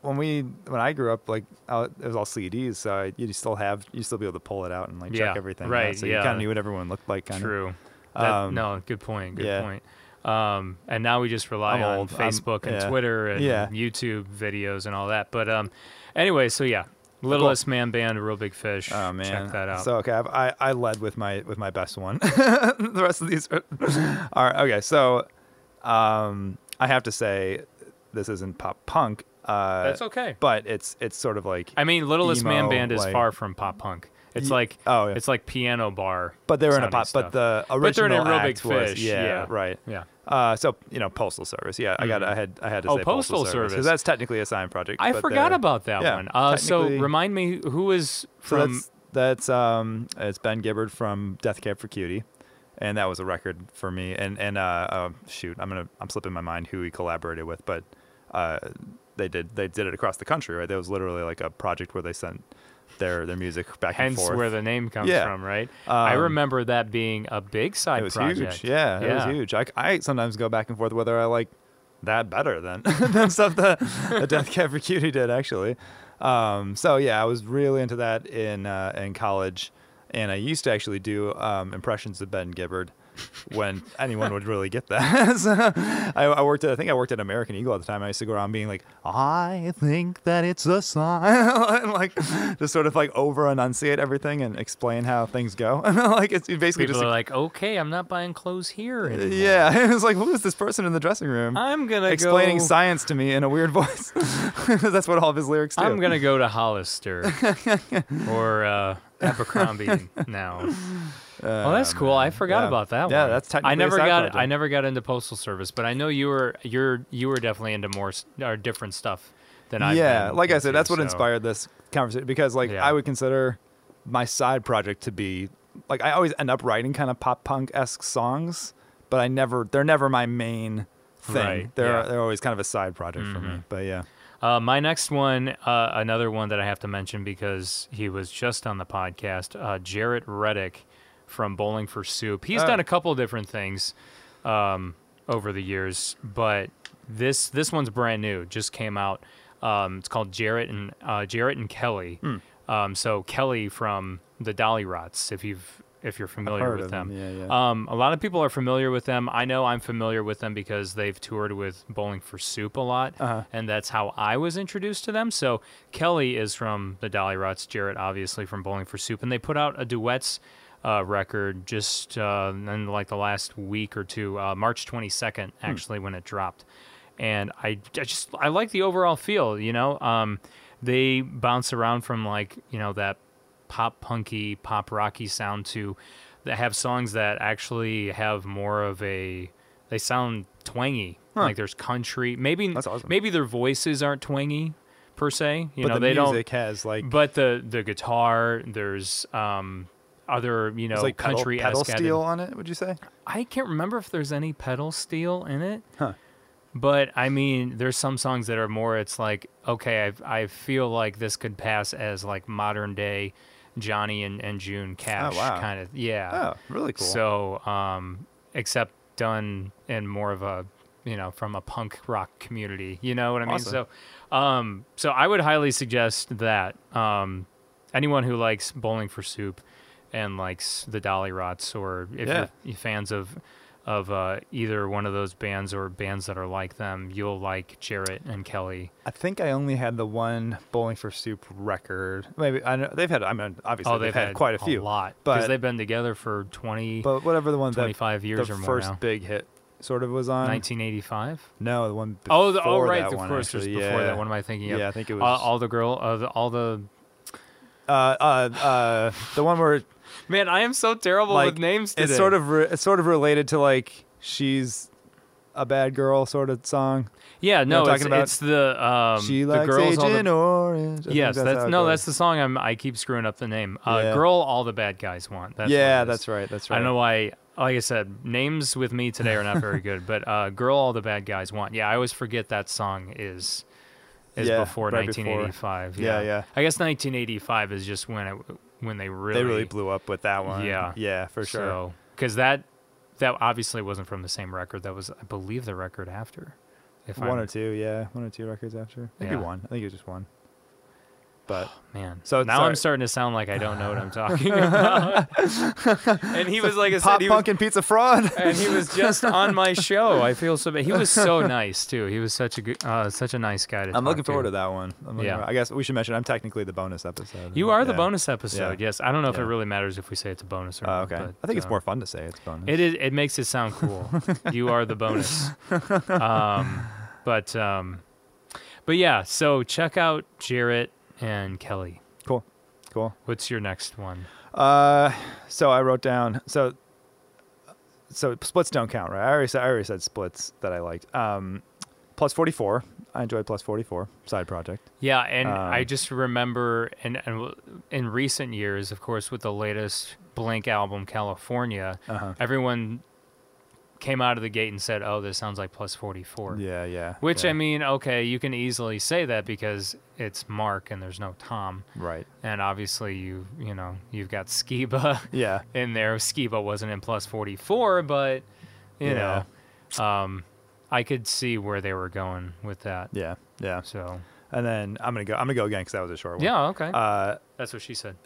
when we when I grew up, like I, it was all CDs, so I, you still have you still be able to pull it out and like Yeah, check everything. out, right, So you kind of knew what everyone looked like. Kind True. That, Um, no, good point. Good yeah. point. Um, and now we just rely I'm on old. I'm- Facebook and yeah. Twitter and Yeah. YouTube videos and all that. But um, anyway, so yeah, Littlest Man Band, Real Big Fish. Oh man, check that out. So okay, I've, I I led with my with my best one. the rest of these are right. Okay, so um, I have to say this isn't pop punk. Uh, That's okay. But it's it's sort of like I mean, Littlest Man Band is like- far from pop punk. It's like oh, yeah. it's like piano bar. but they were in a pop. stuff. But the original But they're in a Real Big was- Fish, yeah, yeah. right. yeah. Uh, so you know, postal service. Yeah, I got. Mhm. I had. I had to Oh, say Postal postal Service. because that's technically a signed project. I forgot about that yeah, one. Uh, so remind me who is So from that's that's um it's Ben Gibbard from Death Cab for Cutie, and that was a record for me. And and uh, uh shoot, I'm gonna I'm slipping my mind who he collaborated with, but uh they did they did it across the country, right? That was literally like a project where they sent their their music back and forth. hence where the name comes Yeah. from, right? I Um, remember that being a big side it was project. huge. Yeah, it was huge. I, I sometimes go back and forth whether I like that better than than stuff that, that Death Cab for Cutie did actually. Um, so yeah, I was really into that in uh, in college, and I used to actually do um, impressions of Ben Gibbard when anyone would really get that. so I, I worked at I think I worked at American Eagle at the time. I used to go around being like, I think that it's a sign, and like just sort of like over enunciate everything and explain how things go. like it's basically People just are like, okay, I'm not buying clothes here. Anymore. yeah, it was like, who is this person in the dressing room I'm gonna explaining go. science to me in a weird voice? That's what all of his lyrics do. I'm gonna go to Hollister or uh, Abercrombie now. Well, that's cool. I forgot Yeah. about that Yeah, one. that's technically I a never got. project. I never got into postal service, but I know you were. You're. You were definitely into more or different stuff than I. yeah, like I said, that's what so. inspired this conversation because like Yeah. I would consider my side project to be like I always end up writing kind of pop punk esque songs, but I never they're never my main thing. Right, They're yeah. Mm-hmm. they're always kind of a side project for me. But yeah, Uh, my next one, uh, another one that I have to mention because he was just on the podcast, uh, Jaret Reddick from Bowling for Soup. He's Oh. done a couple of different things um, over the years, but this this one's brand new. Just came out. Um, it's called Jaret and uh, Jaret and Kelly. Hmm. Um, so Kelly from the Dollyrots, if you've if you're familiar with them. them, yeah, yeah. Um, a lot of people are familiar with them. I know I'm familiar with them because they've toured with Bowling for Soup a lot, Uh-huh. and that's how I was introduced to them. So Kelly is from the Dolly Rots, Jaret obviously from Bowling for Soup, and they put out a duets uh, record just uh, in like the last week or two, uh, March 22nd actually when it dropped, and I, I just I like the overall feel. You know, um, they bounce around from like you know that pop punky, pop rocky sound to that have songs that actually have more of a they sound twangy. Like there's country. Maybe That's awesome. maybe their voices aren't twangy per se. You but know, the they music has like but the the guitar, there's um other, you know, like pedal, country pedal steel on it. Would you say? I can't remember if there's any pedal steel in it. Huh. But I mean, there's some songs that are more. It's like okay, I I feel like this could pass as like modern day Johnny and, and June Cash wow. kind of yeah. Oh, really cool. So um, except done in more of a you know from a punk rock community. You know what I mean? Awesome. So um, so I would highly suggest that um, anyone who likes Bowling for Soup and likes the Dollyrots, or if Yeah. you're fans of of uh, either one of those bands or bands that are like them, you'll like Jaret and Kelly. I think I only had the one Bowling for Soup record. Maybe I know they've had. I mean, obviously Oh, they've, had, quite a few. a lot because they've been together for 20, but whatever the one that 25 years the or more first now. big hit sort of was on. 1985. No, the one. Oh, the, oh, right. that Of one, course, actually. before yeah. that. What am I thinking of? Yeah, I think it was. all, all the girl, uh, the, all the uh, uh, uh, the one where man. I am so terrible like with names today. it's sort of re- it's sort of related to like she's a bad girl sort of song. yeah. No, I'm it's, talking about? it's the um, she the likes girls. all the- Agent Orange. I yes, that's, it no, goes. that's the song. I'm I keep screwing up the name. Uh, Yeah. Girl, all the bad guys want. That's yeah, what it is. that's right. That's right. I don't know why. Like I said, names with me today are not very good. But uh, "Girl, All the Bad Guys Want." Yeah, I always forget that song is is Yeah, before right before. 1985. Yeah, yeah. I guess 1985 is just when it when they really They really blew up with that one. Yeah. yeah, for sure. So because that that obviously wasn't from the same record. That was, I believe, the record after. If one I'm, or two, yeah, one or two records after. Maybe Yeah. one. I think it was just one. But Man, So, now sorry. I'm starting to sound like I don't know what I'm talking about. and he was like I said, pop he was, punk and pizza fraud. and he was just on my show. I feel so bad. He was so nice too. He was such a good, uh, such a nice guy to I'm looking forward to that one. I'm Yeah. forward- I guess we should mention I'm technically the bonus episode. You are the bonus episode. Yeah. Yes, I don't know if it really matters if we say it's a bonus or Oh, not. okay. but, I think it's uh, more fun to say it's bonus. It is. It makes it sound cool. you are the bonus. Um, but um, but yeah. So check out Jaret and Kelly. cool. Cool. What's your next one? Uh, so I wrote down so so splits don't count, right? I already said I already said splits that I liked. Um, plus forty four. I enjoyed plus forty four side project. Yeah, and I Um, just remember, and, and in recent years, of course, with the latest Blink album, California, Uh-huh. everyone came out of the gate and said, "Oh, this sounds like plus 44." Yeah, yeah. Which yeah. I mean, okay, you can easily say that because it's Mark and there's no Tom, right. and obviously you you know you've got Skiba Yeah. in there. Skiba wasn't in plus 44, but you Yeah. know, um, I could see where they were going with that. Yeah. Yeah. So And then I'm gonna go. I'm gonna go again because that was a short one. yeah, okay, Uh, that's what she said.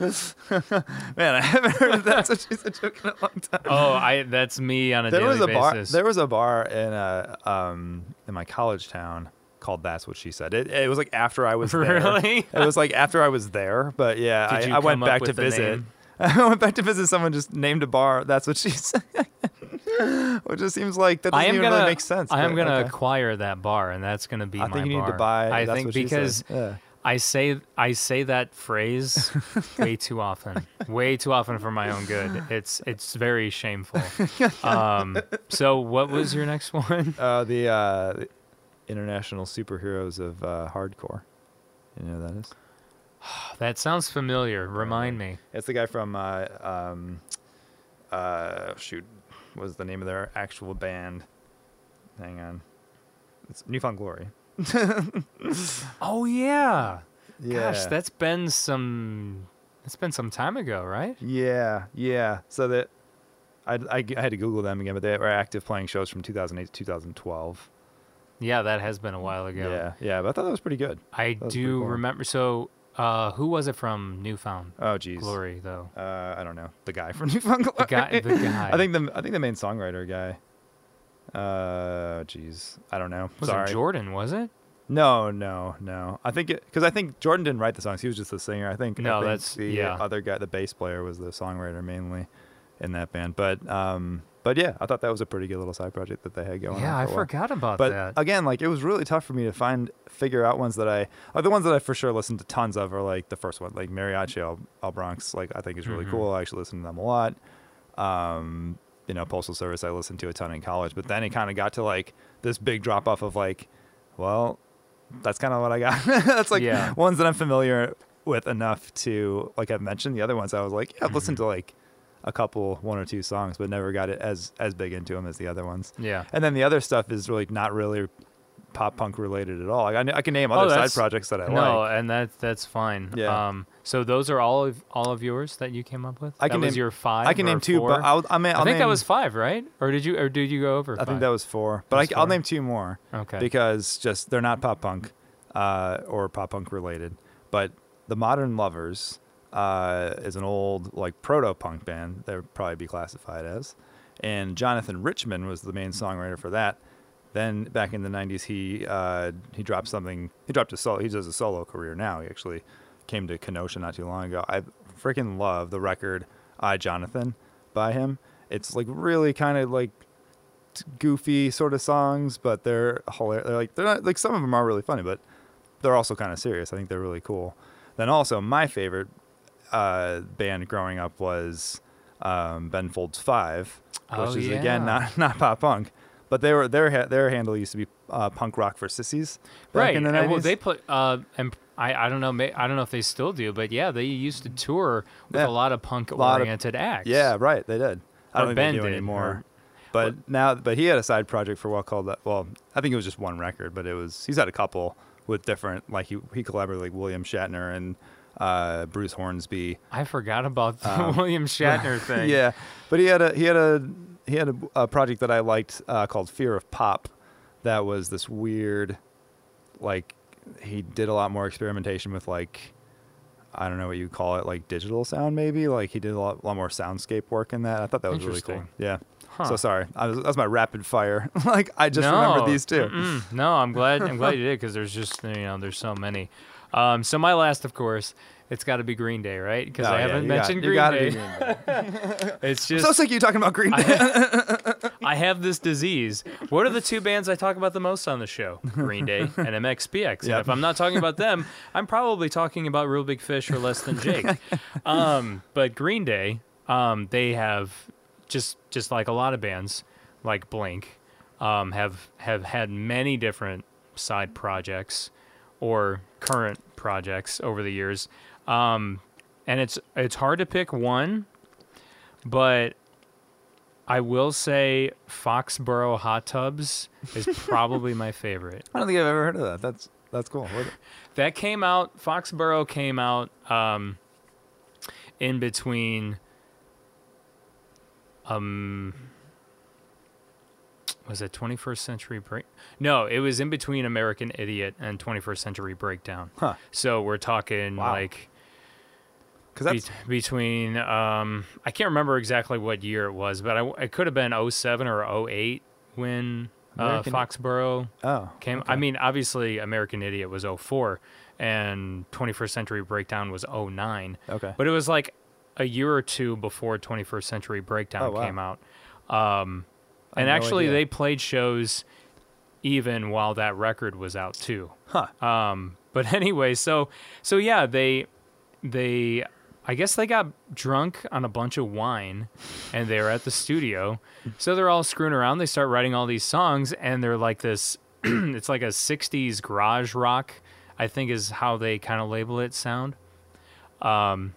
man, I haven't heard of that such a joke in a long time. Oh, I that's me on a there daily was a bar. basis. There was a bar in a um in my college town called That's What She Said. It, it was like after I was there. Really? It was like after I was there, but yeah, I, I went back to visit. I went back to visit someone just named a bar. That's what she said. Which just seems like that doesn't even gonna really make sense. I am but gonna okay. acquire that bar, and that's gonna be I my think you need to buy. I think what she said. because Yeah. I say I say that phrase way too often, way too often for my own good. It's it's very shameful. Um, so what was your next one? Uh, the uh, the international superheroes of uh, hardcore. You know who that is? That sounds familiar. Remind me. It's the guy from uh, um, uh, shoot, what was the name of their actual band? Hang on, it's New Found Glory. Oh yeah. Yeah. Gosh, that's been some. That's been some time ago, right? Yeah, yeah. So that I, I, I had to Google them again, but they were active playing shows from 2008 to 2012. Yeah, that has been a while ago. Yeah, yeah. But I thought that was pretty good. I do cool. remember. So, uh, who was it from Newfound Oh, geez. Glory though? Uh, I don't know. The guy from New Found Glory. The guy. The guy. I think the I think the main songwriter guy. Uh, jeez, I don't know. was Sorry. it Jordan. Was it? No, no, no. I think because I think Jordan didn't write the songs. He was just the singer. I think. I No, think that's- the yeah. other guy, the bass player, was the songwriter mainly in that band. But um, but yeah, I thought that was a pretty good little side project that they had going. yeah, on I for a while. forgot about But that. again, like it was really tough for me to find figure out ones that I are the ones that I for sure listened to tons of are like the first one, like Mariachi El, El Bronx. Like I think is really Mhm. cool. I actually listen to them a lot. Um, you know, Postal Service I listened to a ton in college, but then it kind of got to like this big drop off of like, well, that's kind of what I got. that's like Yeah. ones that I'm familiar with enough to like I've mentioned. The other ones I was like, yeah, I've listened Mm-hmm. to like a couple, one or two songs, but never got it as as big into them as the other ones. yeah. And then the other stuff is really not really pop punk related at all. I, I can name Oh, other side projects that I no, like. and that that's fine. Yeah. Um. So those are all of all of yours that you came up with. I can that was name- your five. I can name two, four? but I'll, I mean, I I'll think that was five, right? Or did you or did you go over? I think that was four, but That's I, I'll name two more okay. because just they're not pop punk uh, or pop punk related. But the Modern Lovers uh, is an old like proto punk band. They would probably be classified as, and Jonathan Richman was the main songwriter for that. Then back in the '90s, he uh, he dropped something. He dropped a solo. He does a solo career now. He actually came to Kenosha not too long ago. I freaking love the record "I Jonathan" by him. It's like really kind of like goofy sort of songs, but they're hilarious. They're like they're not like some of them are really funny, but they're also kind of serious. I think they're really cool. Then also my favorite uh, band growing up was um, Ben Folds Five, which Oh, is yeah. again not not pop punk, but they were their their handle used to be uh, punk rock for sissies. Right. in the and well, they put. Uh, and I I don't know. May, I don't know if they still do, but yeah, they used to tour with Yeah. a lot of punk oriented acts. Yeah, right. They did. I Or don't think they do anymore. or- But now, but he had a side project for a while called that. Well, I think it was just one record, but it was he's had a couple with different. Like he he collaborated with like William Shatner and uh, Bruce Hornsby. I forgot about the Um, William Shatner thing. Yeah, but he had a he had a he had a, a project that I liked uh, called Fear of Pop. That was this weird, like he did a lot more experimentation with like I don't know what you call it, like digital sound maybe. Like he did a lot, lot more soundscape work in that. I thought that was really cool. Yeah. Huh. So sorry, I was, that was my rapid fire. like I just no, remembered these two. mm-mm. No, I'm glad. I'm glad you did because there's just you know there's so many. Um, so my last, of course, it's got to be Green Day, right? Because Oh, I yeah, haven't you got- mentioned you Green gotta Day. do Green Day. It's I'm just so sick of you talking about Green Day. I have this disease. What are the two bands I talk about the most on the show? Green Day and MXPX. And if I'm not talking about them, I'm probably talking about Real Big Fish or Less Than Jake. um, but Green Day, um, they have just just like a lot of bands, like Blink, um, have have had many different side projects or current projects over the years. Um, and it's it's hard to pick one, but I will say Foxboro Hot Tubs is probably my favorite. I don't think I've ever heard of that. That's that's cool. That came out. Foxboro came out um, in between. Um, was it 21st Century Break? No, it was in between American Idiot and 21st Century Breakdown. Huh. So we're talking Wow. like Because that's be- between um, I can't remember exactly what year it was, but I, it could have been 07 or 08 when uh, Foxboro oh came. okay. I mean, obviously, American Idiot was 04, and 21st Century Breakdown was 09. okay. But it was like a year or two before 21st Century Breakdown Oh, wow. came out. Um, and no actually, they played shows even while that record was out too. Huh. Um, but anyway, so so yeah, they they I guess they got drunk on a bunch of wine and they're at the studio. So they're all screwing around. They start writing all these songs and they're like this it's like a 60s garage rock, I think is how they kind of label it sound. Um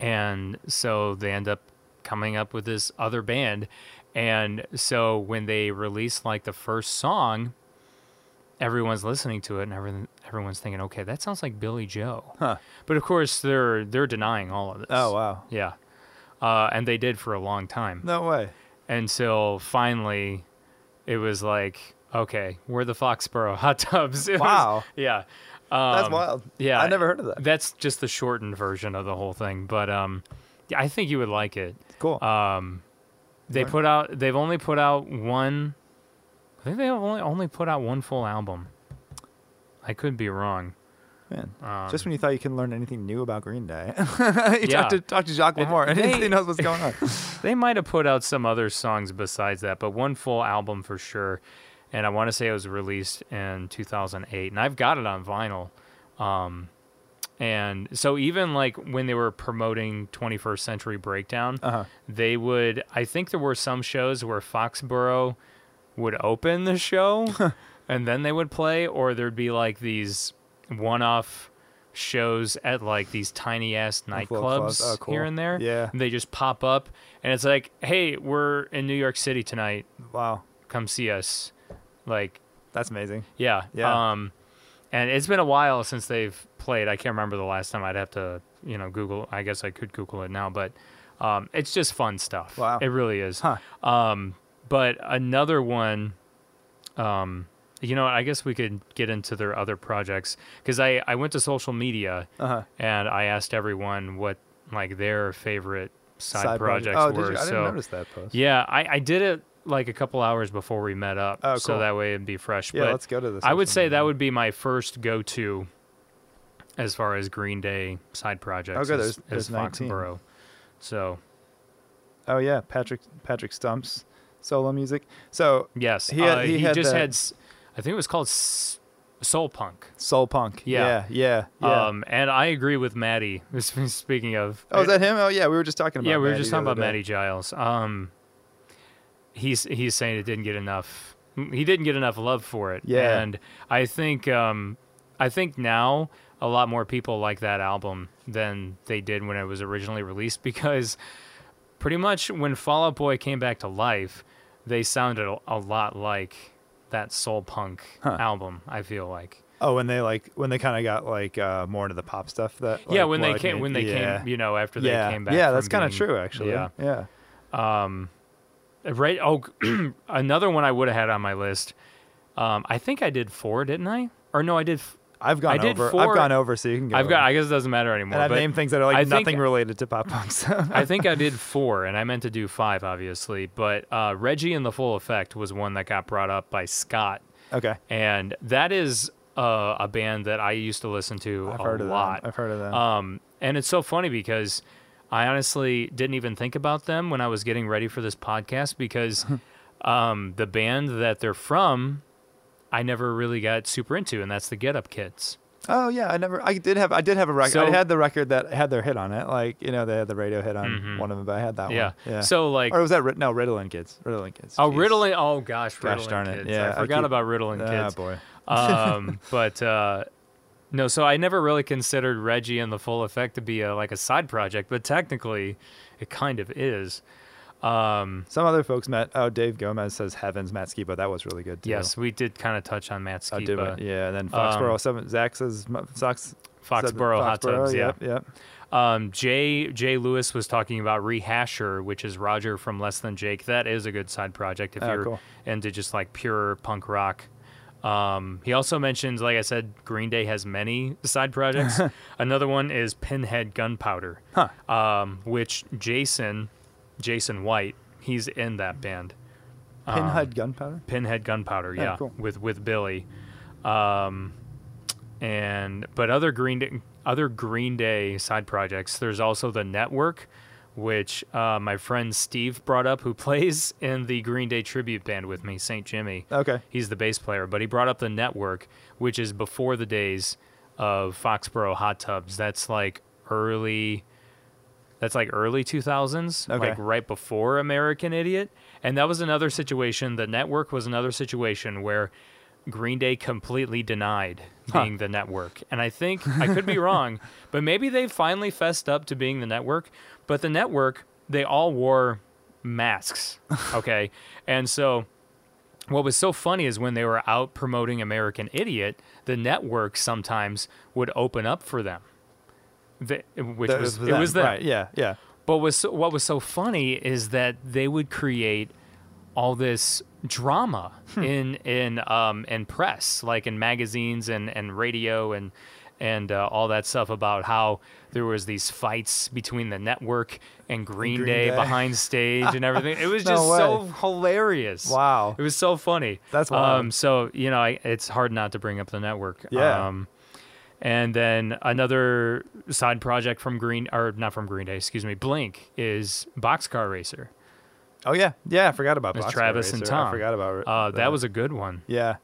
and so they end up coming up with this other band and so when they release like the first song everyone's listening to it and everyone, everyone's thinking okay that sounds like billie joe Huh. but of course they're they're denying all of this Oh wow. yeah uh, and they did for a long time No way. until finally it was like okay we're the foxboro hot tubs It was- Wow. yeah That's Um, wild. yeah I never heard of that. that's just the shortened version of the whole thing but um yeah, i think you would like it Cool. um, they Right. put out. They've only put out one. I think they only only put out one full album. I could be wrong. Man. Um, Just when you thought you couldn't learn anything new about Green Day, you Yeah. talk to talk to Jacques Lamore, and they- he knows what's going on. they might have put out some other songs besides that, but one full album for sure. And I want to say it was released in 2008, and I've got it on vinyl. Um, and so even like when they were promoting 21st Century Breakdown, Uh-huh. they would. I think there were some shows where Foxboro would open the show, and then they would play, or there'd be like these one-off shows at like these tiny ass nightclubs clubs. Oh, here and there. Yeah. And they just pop up, and it's like, hey, we're in New York City tonight. Wow, Come see us. Like, that's amazing. yeah. Yeah. Um, and it's been a while since they've played. I can't remember the last time. I'd have to, you know, Google. I guess I could Google it now, but um, it's just fun stuff. Wow. It really is. Huh. Um, but another one, um, you know, I guess we could get into their other projects because I, I went to social media Uh huh. and I asked everyone what like their favorite side, project- projects Oh, were. I so didn't notice that post. yeah, I, I did it like a couple hours before we met up, Oh, so that way it'd be fresh. Yeah, but let's go to this. I would say that would be my first go-to as far as Green Day side projects. good, is- there's- there's is 19. Foxboro. So Oh yeah, Patrick Patrick Stumps solo music. So yes, He had- uh, he he, had just that- had, I think it was called S- Soul Punk. soul punk. Yeah. yeah, yeah. yeah. Um, and I agree with Maddie. Speaking of, oh, is that him? Oh yeah, we were just talking about. yeah, we were Maddie just talking about day. Matty Giles. Um, he's he's saying it didn't get enough. He didn't get enough love for it. Yeah. and I think um, I think now a lot more people like that album than they did when it was originally released because pretty much when Fall Out Boy came back to life, they sounded a, a lot like that soul punk Huh. album. I feel like. Oh, when they like when they kind of got like uh, more into the pop stuff. That yeah, when they came made- when they yeah. came, you know, after they yeah, came back. yeah, that's kind of true actually. Yeah. yeah. Um, right. Oh, another one I would have had on my list. Um, I think I did four, didn't I? Or no, I did. f- I've gone I did over. four- I've gone over, so you can go. I've got. over. I guess it doesn't matter anymore. and I've named things that are like I think- nothing related to pop punks. I think I did four, and I meant to do five, obviously. But uh, Reggie and the Full Effect was one that got brought up by Scott, okay, and that is uh, a band that I used to listen to I've a heard of lot. them. I've heard of them. Um, and it's so funny because I honestly didn't even think about them when I was getting ready for this podcast because um, the band that they're from, I never really got super into, and that's the Get Up Kids. oh yeah, I never. I did have. I did have a record. So- I had the record that had their hit on it. Like you know, they had the radio hit on one of them, but I had that Mm-hmm. Yeah. one. Yeah. So like, or was that no Ritalin Kids? Ritalin Kids. oh Jeez. Ritalin. Oh gosh, Gosh Ritalin darn it. Kids. Yeah, I I forgot keep- about Ritalin Ah Kids. boy. um, but uh, no, so I never really considered Reggie and the Full Effect to be a, like a side project, but technically, it kind of is. Um, Some other folks met. Oh, Dave Gomez says Heavens, Matt Skiba. That was really good too. yes, we did kind of touch on Matt I did. Skiba. Yeah, and then Foxboro Um, seven. Zach says Sox. said Foxboro Hot Foxboro, Tubs, yeah. Yep. Yep. Um, Jay Jay Lewis was talking about Rehasher, which is Roger from Less Than Jake. That is a good side project if Oh, you're cool. into just like pure punk rock. Um, he also mentions, like I said, Green Day has many side projects. Another one is Pinhead Gunpowder, Huh. um, which Jason Jason White he's in that band. Pinhead Gunpowder. Pinhead Gunpowder, Yeah, yeah, cool. with with Billy, um, and but other Green Day, other Green Day side projects. There's also the Network, which uh, my friend Steve brought up, who plays in the Green Day tribute band with me, St. Jimmy. Okay. He's the bass player, but he brought up the network, which is before the days of Foxboro hot tubs. That's like early. That's like early 2000s, Okay. like right before American Idiot. And that was another situation. The network was another situation where Green Day completely denied being the network. And I think, I could be wrong, but maybe they finally fessed up to being the network. But the network, they all wore masks. Okay. and so what was so funny is when they were out promoting American Idiot, the network sometimes would open up for them. The, which That was, it them. was them. right. Yeah, yeah. But was what was so funny is that they would create all this drama Hmm. in in um in press, like in magazines and and radio and and uh, all that stuff about how there was these fights between the network and Green, Green Day, Day. behind stage and everything. It was No just so hilarious. Wow. It was so funny. That's Um, so you know, I, it's hard not to bring up the network. Yeah. Um, and then another side project from Green, or not from Green Day, excuse me, Blink is Boxcar Racer. Oh yeah, yeah. I forgot about Boxcar Travis and Tom. I forgot about Uh, that was a good one. yeah,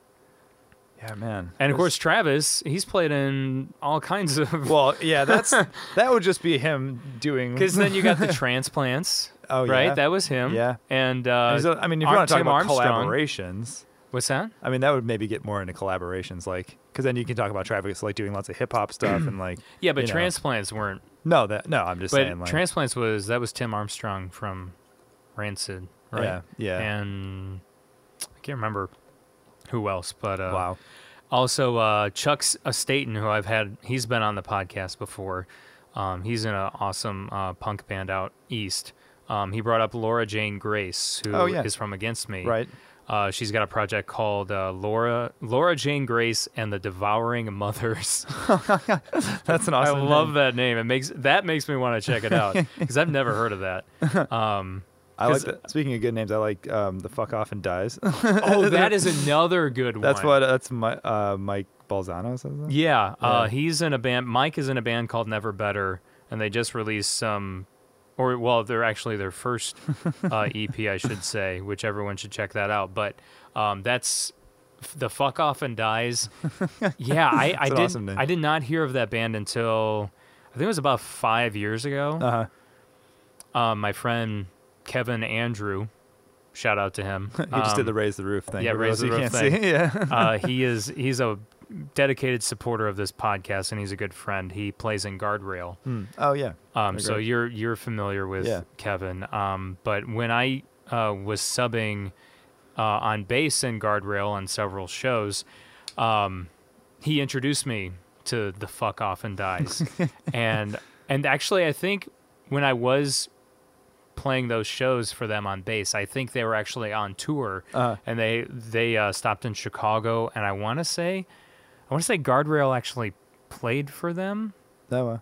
yeah, man. And of course, Travis, he's played in all kinds of. well, yeah. That's that would just be him doing. Because then you got the transplants. Oh, yeah, right. That was him. Yeah. And uh, I mean, if you want to talk Tim about Armstrong. collaborations, What's that? I mean, that would maybe get more into collaborations, like because then you can talk about Travis like doing lots of hip hop stuff and like Yeah, but you know. transplants weren't. No, that no. I'm just But saying like transplants was that was Tim Armstrong from Rancid, right? Yeah, yeah. And I can't remember who else, but uh, wow. Also, uh, Chuck S- uh, Staten, who I've had, he's been on the podcast before. Um, he's in an awesome uh, punk band out east. Um, he brought up Laura Jane Grace, who is Oh, yeah. from Against Me. Right. Uh, she's got a project called uh, Laura Laura Jane Grace and the Devouring Mothers. That's an awesome. I love name. that name. It makes that makes me want to check it out because I've never heard of that. Um, I like 'cause- that. Speaking of good names, I like um, the fuck off and dies. oh, that is another good one. that's what that's my uh, Mike Balzano says. that? Yeah, Uh, Yeah. he's in a band. Mike is in a band called Never Better, and they just released some, or well, they're actually their first uh, EP, I should say, which everyone should check that out. But um, that's the fuck off and dies. Yeah, I, I did. awesome. I did not hear of that band until I think it was about five years ago. Uh huh. Um, my friend Kevin Andrew, shout out to him. He just did Um, the raise the roof thing. yeah, raise the roof thing. See. Yeah. uh, he is he's a dedicated supporter of this podcast and he's a good friend. He plays in Guardrail. Hmm. Oh yeah. Um, so you're you're familiar with Yeah. Kevin. Um, but when I uh, was subbing uh, on bass in Guardrail on several shows, um, he introduced me to the fuck off and dies, and and actually I think when I was playing those shows for them on bass, I think they were actually on tour, Uh-huh. and they they uh, stopped in Chicago, and I want to say, I want to say Guardrail actually played for them No. Uh,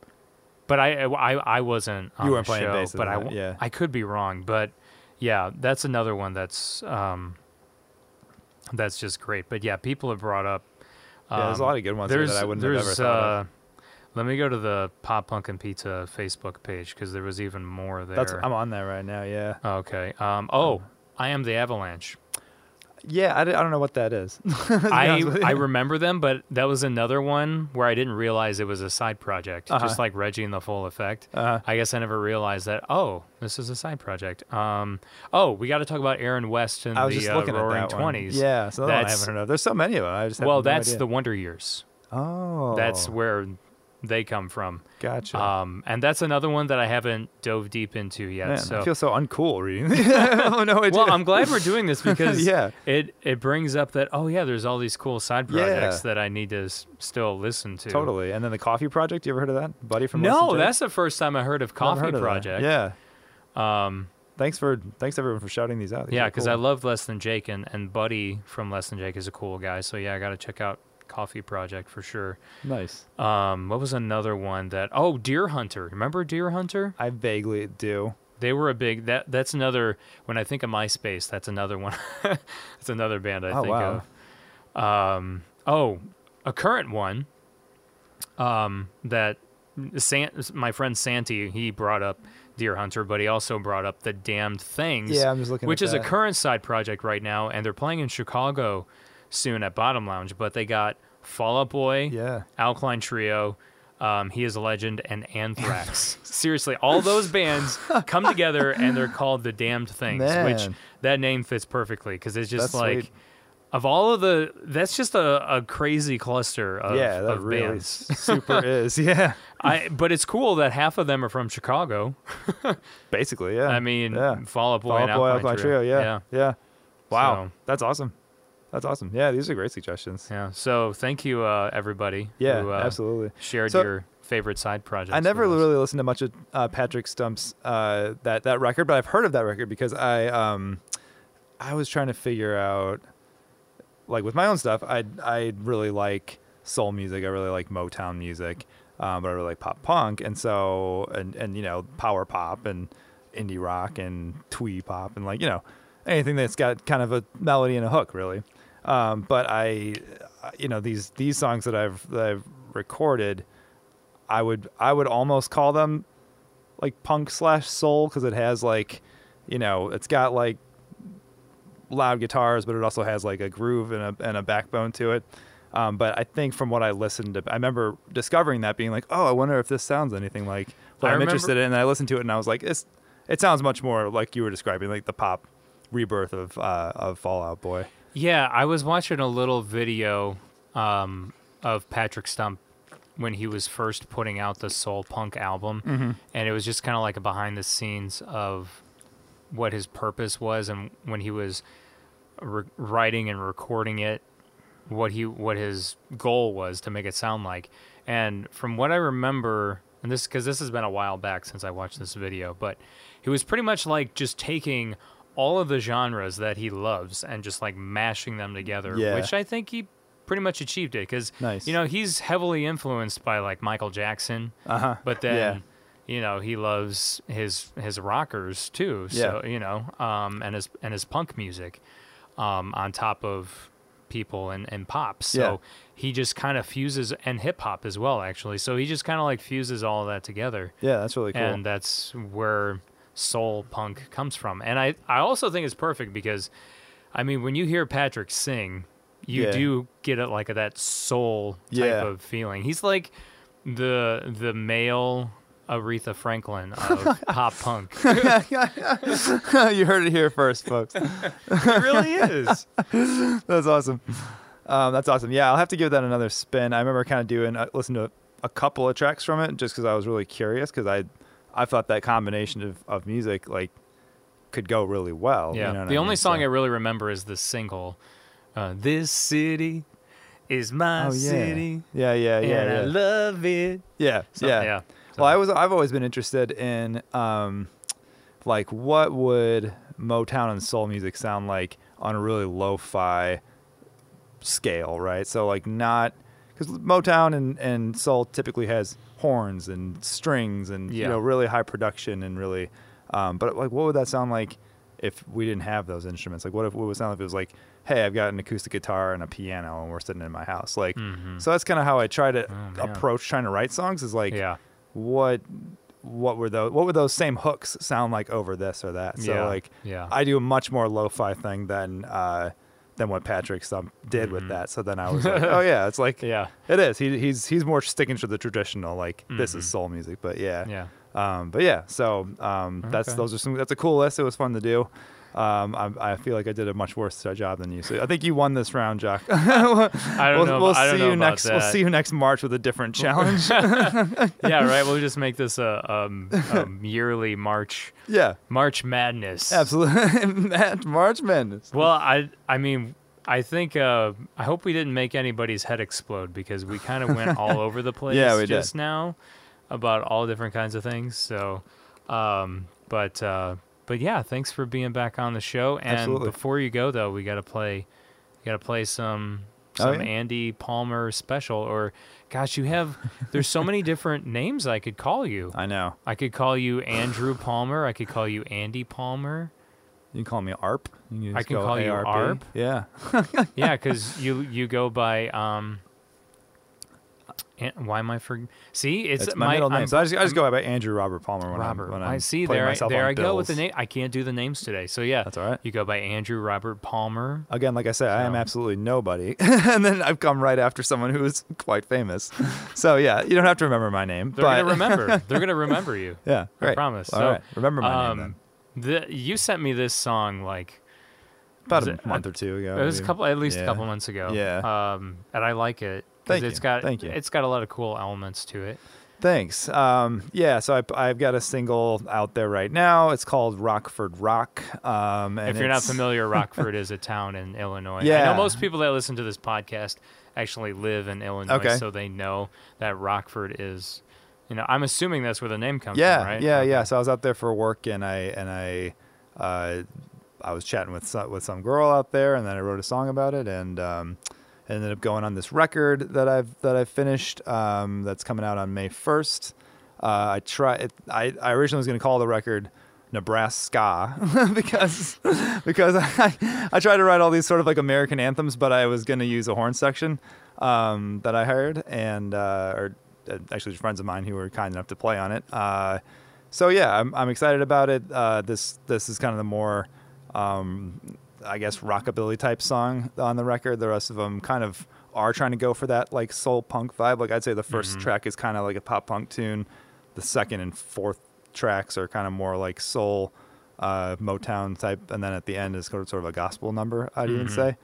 but I I, I wasn't on You weren't the playing show, bass but I that, w- yeah. I could be wrong, but yeah, that's another one that's um that's just great. But yeah, people have brought up. yeah, there's a um, lot of good ones here there's that I wouldn't have ever thought of. uh, let me go to the Pop Punk and Pizza Facebook page because there was even more there. That's I'm on there right now. Yeah. okay. Um. Oh, I am the Avalanche. Yeah. I, I don't know what that is. I honest with you. I remember them, but that was another one where I didn't realize it was a side project, Uh-huh. just like Reggie and the Full Effect. Uh-huh. I guess I never realized that. Oh, this is a side project. Um, oh, we got to talk about Aaron West and the uh, Roaring at that one. Twenties. Yeah. So that one I That's- haven't heard of. There's so many of them. I just Well, no that's idea. the Wonder Years. Oh. That's where they come from. Gotcha. Um, and that's another one that I haven't dove deep into yet. Man, so I feel so uncool reading. oh no well, I'm glad we're doing this because Yeah. it it brings up that oh yeah, there's all these cool side Yeah. projects that I need to s- still listen to. Totally. And then the Coffee Project. You ever heard of that, buddy from? No, that's the first time I heard of Coffee heard of that. Project. Yeah. Um, Thanks for thanks everyone for shouting these out. These yeah, because cool. I love Less Than Jake and, and Buddy from Less Than Jake is a cool guy. So yeah, I got to check out Coffee Project for sure. nice. Um, what was another one that? Oh, Deer Hunter. Remember Deer Hunter? I vaguely do. They were a big. That that's another. When I think of MySpace, that's another one. that's another band I Oh, think wow. of. Um, oh, a current one. Um, that San, my friend Santi, he brought up Deer Hunter, but he also brought up the Damned Things. Yeah, I'm just looking Which at is a current side project right now, and they're playing in Chicago soon at Bottom Lounge. But they got Fall Out Boy, Yeah. Alkaline Trio, um, He Is a Legend, and Anthrax. Seriously, all those bands come together and they're called the Damned Things, which that name fits perfectly because it's just That's like. sweet. Of all of the, that's just a, a crazy cluster of, yeah, that of really bands. super is. Yeah, I, but it's cool that half of them are from Chicago. basically. Yeah. I mean, yeah. Fall Out Boy Fall Out Boy, Alkaline Trio. Trio. Yeah. Yeah. Wow, So- that's awesome. That's awesome. Yeah, these are great suggestions. Yeah. So thank you, uh, everybody. Yeah, who, uh, absolutely. Shared So- your favorite side projects. I never really listened to much of uh, Patrick Stump's uh, that that record, but I've heard of that record because I um I was trying to figure out like with my own stuff. I I really like soul music. I really like Motown music, um, but I really like pop punk, and so and and you know power pop and indie rock and twee pop and like you know anything that's got kind of a melody and a hook really. Um, but I, uh, you know these these songs that I've that I've recorded. I would I would almost call them like punk slash soul because it has like you know it's got like loud guitars but it also has like a groove and a and a backbone to it. Um, but I think from what I listened to, I remember discovering that being like, oh, I wonder if this sounds anything like what I I'm remember- interested in. And I listened to it and I was like, it's it sounds much more like you were describing, like the pop rebirth of uh, of Fall Out Boy. Yeah, I was watching a little video um, of Patrick Stump when he was first putting out the soul punk album, Mm-hmm. and it was just kind of like a behind the scenes of what his purpose was, and when he was re- writing and recording it, what he what his goal was to make it sound like. And from what I remember, and this because this has been a while back since I watched this video, but he was pretty much like just taking all of the genres that he loves and just like mashing them together, Yeah. which I think he pretty much achieved it because Nice. you know he's heavily influenced by like Michael Jackson, Uh huh. but then Yeah. you know he loves his his rockers too so you know um and his and his punk music um on top of people and and pop so Yeah. he just kind of fuses and hip hop as well actually so he just kind of like fuses all of that together Yeah, that's really cool. and that's where soul punk comes from and i i also think it's perfect because i mean when you hear patrick sing you Yeah. do get a, like a, that soul type Yeah. of feeling he's like the the male aretha franklin of pop punk you heard it here first, folks. it really is that's awesome. Um, that's awesome. Yeah, I'll have to give that another spin. I remember kind of doing, uh, listen to a, a couple of tracks from it just because I was really curious because I, I thought that combination of, of music like could go really well. yeah you know the I only mean? song So- i really remember is the single uh, this city is my oh yeah, city yeah, yeah, yeah, and i love it yeah, So- yeah. yeah Well, I was I've always been interested in um, like what would Motown and soul music sound like on a really lo-fi scale, right? So like not because Motown and, and soul typically has horns and strings and you know really high production and really, um, but like what would that sound like if we didn't have those instruments? Like what if what would sound like if it was like, hey, I've got an acoustic guitar and a piano and we're sitting in my house, like. So that's kind of how I try to Mm-hmm. Oh, approach trying to write songs. Is like, yeah what what were those what would those same hooks sound like over this or that so Yeah, like yeah. i do a much more lo-fi thing than uh than what patrick Stump did with that. So then i was like oh yeah it's like Mm-hmm. Yeah. it is. He, he's he's more sticking to the traditional like this is soul music. But yeah. Mm-hmm. yeah. Um but yeah so um that's those are some that's a cool list. It was fun to do um, I, I feel like I did a much worse job than you. So I think you won this round, Jock. I don't we'll know. we'll I don't see know you next. We'll see you next March with a different challenge. yeah, right. We'll just make this a um, um, yearly March yeah, March Madness. absolutely. March Madness. Well, I I mean, I think uh, I hope we didn't make anybody's head explode because we kind of went all over the place Yeah, we did. just now about all different kinds of things. So, um, but uh, but yeah, thanks for being back on the show. And Absolutely. before you go though, we got to play, got to play some Oh, some yeah? Andy Palmer special or. Gosh, you have. There's so many different names I could call you. I know. I could call you Andrew Palmer. I could call you Andy Palmer. You can call me ARP. You I can call you ARP. ARP? Yeah. Yeah, because you you go by um, why am I for? See, it's, It's my, middle name. I'm- so I just, I just go by Andrew Robert Palmer when Robert. I'm when I I'm see there. I, myself there I go with the name. I can't do the names today, so yeah, That's all right. You go by Andrew Robert Palmer. Again, like I said, I am absolutely nobody, and then I've come right after someone who is quite famous. so yeah, you don't have to remember my name, They're but gonna remember. They're gonna remember you. yeah, I promise. All so, right, remember my um, name The, you sent me this song like. About a it- month or two ago. it was a couple, at least a couple months ago. Yeah. Um, and I like it. Thank it's you. got Thank you. it's got a lot of cool elements to it. Thanks. Um, yeah, so I, I've got a single out there right now. It's called Rockford Rock. Um, and if you're not familiar, Rockford is a town in Illinois. Yeah. I know most people that listen to this podcast actually live in Illinois, Okay. so they know that Rockford is. You know, I'm assuming that's where the name comes yeah, from, right? yeah, Okay. yeah. So I was out there for work, and I and I, uh, I was chatting with some, with some girl out there, and then I wrote a song about it, and um, ended up going on this record that I've that I've finished. Um, that's coming out on May first. Uh, I try. It, I I originally was going to call the record Nebraska because because I I tried to write all these sort of like American anthems, but I was going to use a horn section um, that I hired and uh, or uh, actually friends of mine who were kind enough to play on it. Uh, so yeah, I'm I'm excited about it. Uh, this this is kind of the more um, I guess rockabilly type song on the record. The rest of them kind of are trying to go for that like soul punk vibe. Like I'd say the 1st track is kind of like a pop punk tune. The second and fourth tracks are kind of more like soul uh, Motown type, and then at the end is sort of sort of a gospel number. I'd even say.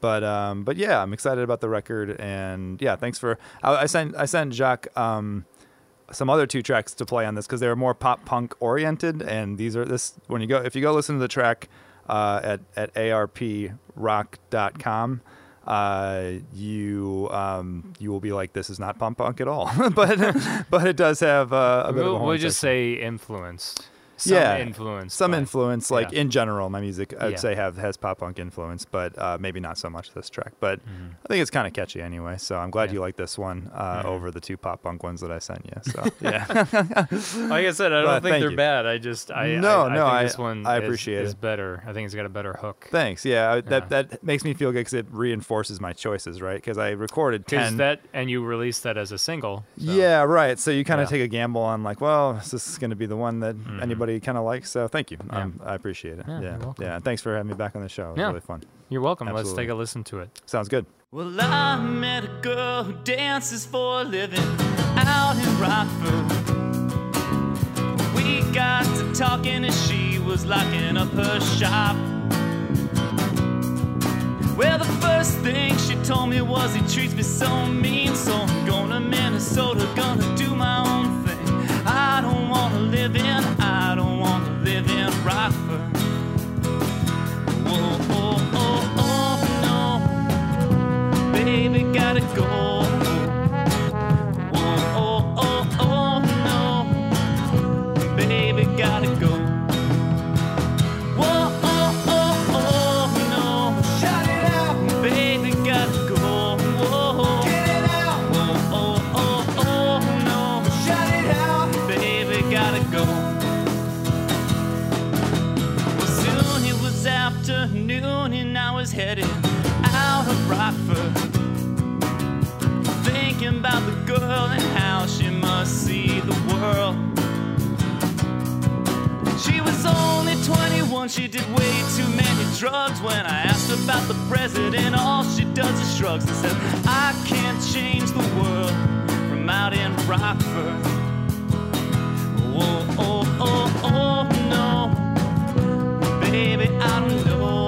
But um, but yeah, I'm excited about the record, and yeah, thanks for. I, I sent I sent Jacques um, some other two tracks to play on this because they were more pop punk oriented, and these are this when you go if you go listen to the track uh, at at arprock.com. Uh, you um, you will be like this is not pop punk at all, but but it does have uh, a bit of a We'll, we'll just section. say influenced. Some yeah, influence. some by- influence. Like yeah. in general, my music I'd Yeah. say have has pop punk influence, but uh, maybe not so much this track. But I think it's kind of catchy anyway. So I'm glad Mm-hmm. Yeah. you like this one uh, over the two pop punk ones that I sent you. So yeah, Like I said, I don't But think they're you. bad. I just I No, I, I no, think I- this one I appreciate is it. better. I think it's got a better hook. thanks. Yeah, that that makes me feel good because it reinforces my choices, right? Because I recorded ten. that and you released that as a single. so- Yeah, right. So you kind of take a gamble on like, well, is this going to be the one that anybody kind of likes? So thank you. Yeah. Um, I appreciate it. Yeah, Yeah, you're yeah. Thanks for having me back on the show. It was Yeah. really fun. You're welcome. Let's take a listen to it. Sounds good. Well, I met a girl who dances for a living out in Rockford. We got to talking as she was locking up her shop. Well, the first thing she told me was he treats me so mean, so I'm going to Minnesota, gonna do my own thing. I don't wanna live in, gotta go. Only 21, she did way too many drugs. When I asked about the president, all she does is shrugs and says, I can't change the world from out in Rockford. Whoa, oh, oh, oh, no. Baby, I know.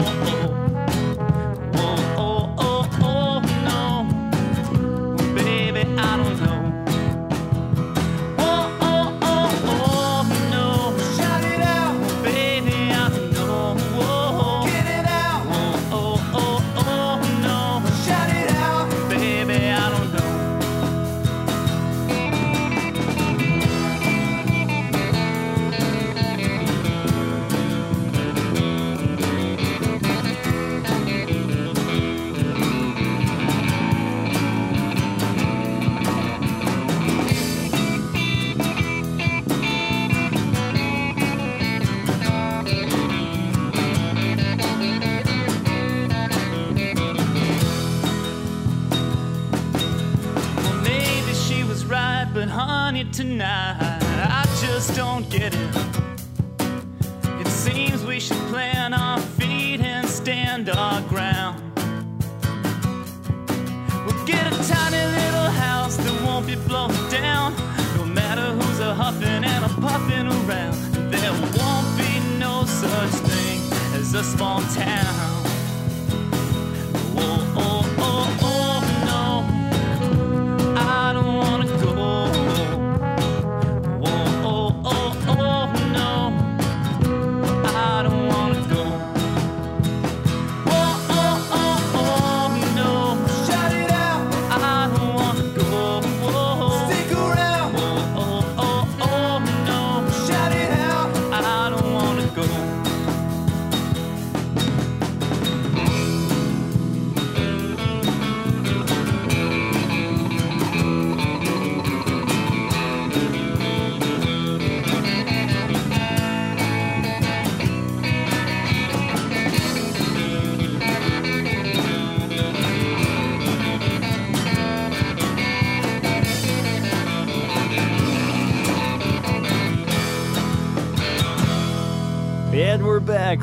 Don't get it. It seems we should plant our feet and stand our ground. We'll get a tiny little house that won't be blown down. No matter who's a huffing and a puffing around, there won't be no such thing as a small town.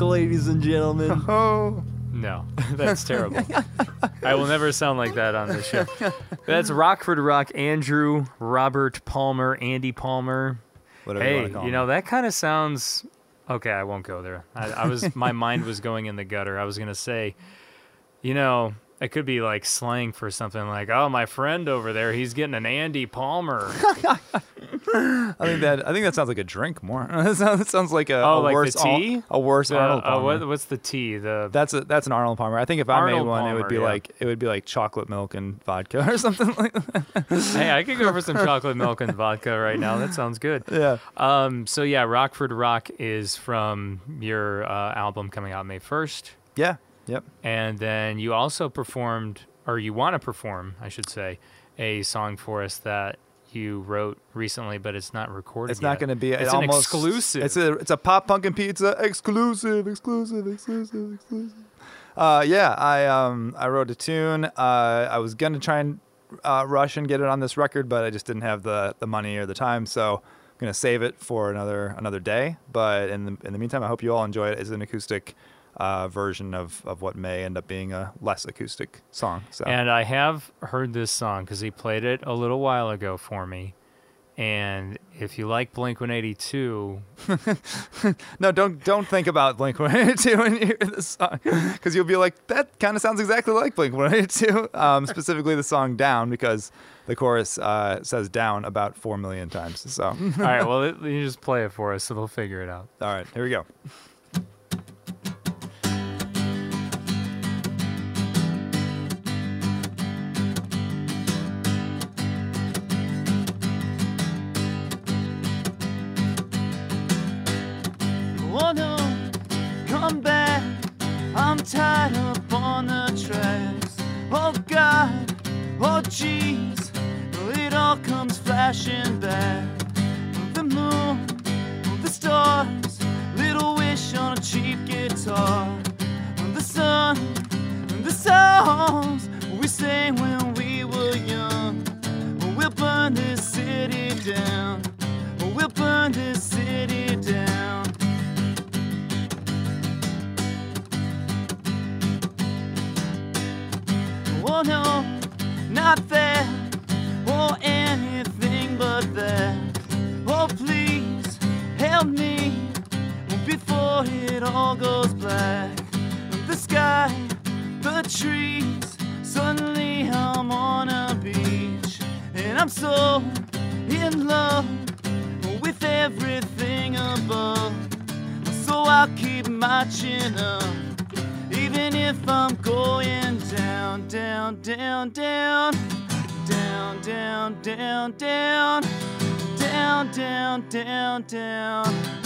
Ladies and gentlemen. Oh. No, that's terrible. I will never sound like that on this show. That's Rockford Rock, Andrew, Robert Palmer, Andy Palmer. Whatever you hey, wanna call you him. know that kind of sounds. Okay, I won't go there. I, I was my mind was going in the gutter. I was gonna say, you know, it could be like slang for something like, "Oh, my friend over there, he's getting an Andy Palmer." I think that I think that sounds like a drink more. that sounds, like a, Oh, a like worse tea? a worse The- Arnold uh, Palmer. what, what's the tea? The That's a that's an Arnold Palmer. I think if I Arnold made one, it would be yeah. like it would be like chocolate milk and vodka or something like that. hey, I could go for some chocolate milk and vodka right now. That sounds good. Yeah. Um. So yeah, Rockford Rock is from your uh, album coming out May first. Yeah. Yep. And then you also performed, or you want to perform, I should say, a song for us that you wrote recently, but it's not recorded. It's not going to be. It's it an almost, exclusive. It's a it's a pop pumpkin pizza exclusive, exclusive, exclusive, exclusive. Uh, yeah, I um I wrote a tune. Uh, I was gonna try and uh, rush and get it on this record, but I just didn't have the the money or the time, so I'm gonna save it for another another day. But in the in the meantime, I hope you all enjoy it as an acoustic uh, version of of what may end up being a less acoustic song. So And I have heard this song because he played it a little while ago for me. And if you like Blink 182, No, don't don't think about Blink 182 when you hear this song, because you'll be like, that kind of sounds exactly like Blink 182. Um, specifically, the song "Down" because the chorus uh, says "down" about four million times. So, all right, well, it, you just play it for us so they'll figure it out. All right, here we go. passion it all goes black. The sky, the trees, suddenly I'm on a beach, and I'm so in love with everything above. So I'll keep marching up. Even if I'm going down, down, down, down, down, down, down, down, down, down, down, down,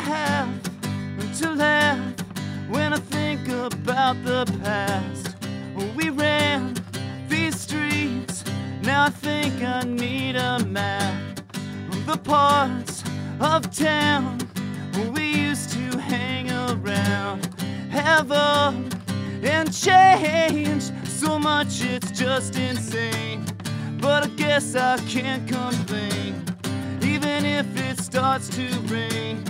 Have to laugh when I think about the past. We ran these streets, now I think I need a map. The parts of town where we used to hang around have up and changed so much it's just insane. But I guess I can't complain, even if it starts to rain.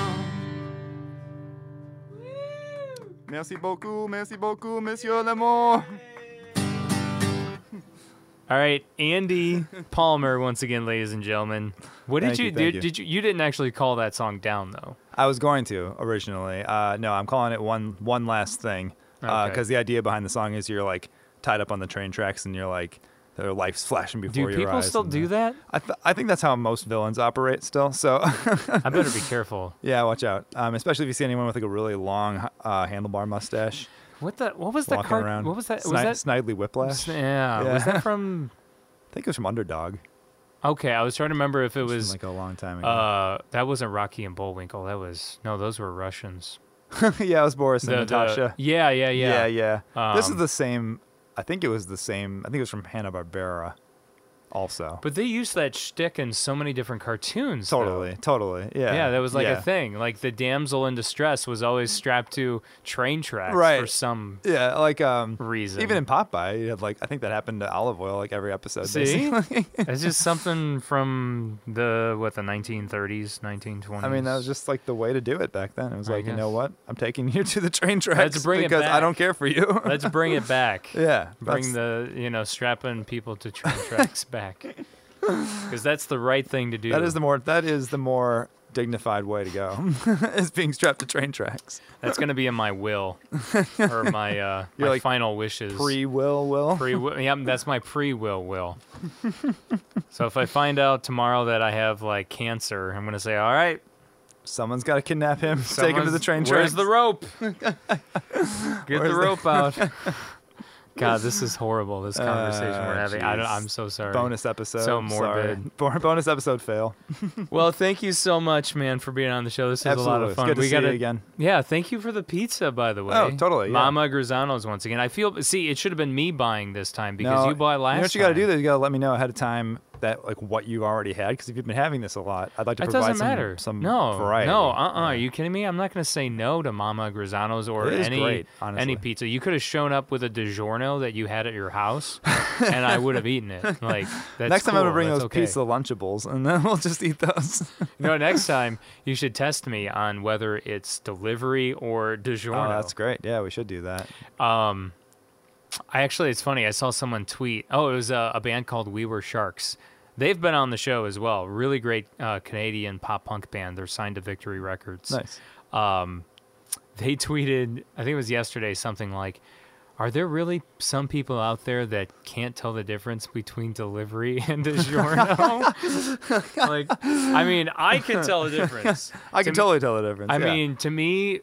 Merci beaucoup, merci beaucoup, Monsieur Lemon. All right, Andy Palmer once again, ladies and gentlemen. What did you, you, did? you. Did you? You didn't actually call that song down though. I was going to originally. Uh, no, I'm calling it one one last thing because Okay. the idea behind the song is you're like tied up on the train tracks and you're like their life's flashing before Do your people still do uh, that? I th- I think that's how most villains operate still. So I better be careful. yeah, watch out. Um, especially if you see anyone with like a really long uh, handlebar mustache What the? What was that walking around. What was that? Sni- was that? Snidely Whiplash? Yeah, Yeah. Was that from? I think it was from Underdog. Okay, I was trying to remember if it was was. like a long time ago. Uh, that wasn't Rocky and Bullwinkle. That was no, those were Russians. yeah, it was Boris and The- the- Natasha. yeah, yeah, yeah. yeah, yeah. this is Um, the same. I think it was the same. I think it was from Hanna Barbera, also. But they used that shtick in so many different cartoons. though. totally, totally. Yeah. Yeah, that was like yeah. a thing. Like the damsel in distress was always strapped to train tracks Right. for some Yeah, like um, reason. even in Popeye, you had like I think that happened to Olive Oyl like every episode. See? it's just something from the what the 1930s, 1920s. I mean, that was just like the way to do it back then. It was I like, you know what? I'm taking you to the train tracks Let's bring it because I don't care for you. Let's bring it back. yeah, Bring the you know strapping people to train tracks back because that's the right thing to do. that is the more that is the more dignified way to go is being strapped to train tracks. That's gonna be in my will or my uh, You're my like final wishes. Pre will will. Pre yeah, that's my pre will will. so if I find out tomorrow that I have like cancer, I'm gonna say, all right, Someone's got to kidnap him, take him to the someone's- train Where's tracks. the rope? Get Where's the the- rope out. God, this is horrible. This conversation we're Uh, having. I I'm so sorry. bonus episode. So sorry. morbid. Bo- Bonus episode fail. Well, thank you so much, man, for being on the show. This is a lot Absolutely. of It's fun. good to we got it again. Yeah, thank you for the pizza, by the way. Oh, totally, yeah. Mama Grisano's once again. I feel. See, it should have been me buying this time because No, you bought last. You know what you got to do? Though? You got to let me know ahead of time that like what you already had because if you've been having this a lot, I'd like to It provide some, matter. some no, variety. no, uh, uh Are you kidding me? I'm not going to say no to Mama Grisano's or any great, any pizza. You could have shown up with a DiGiorno that you had at your house, and I would have eaten it. Like that's Next time I'm gonna bring That's those okay. pizza Lunchables, and then we'll just eat those. No, next time you should test me on whether it's delivery or DiGiorno. oh, that's great. Yeah, we should do that. Um, I actually, it's funny. I saw someone tweet. Oh, it was a, a band called We Were Sharks. They've been on the show as well. Really great uh, Canadian pop punk band. They're signed to Victory Records. Nice. Um, they tweeted. I think it was yesterday. Something like, "Are there really some people out there that can't tell the difference between delivery and DiGiorno?" like, I mean, I can tell the difference. I To can me- totally tell the difference. I yeah. mean, to me,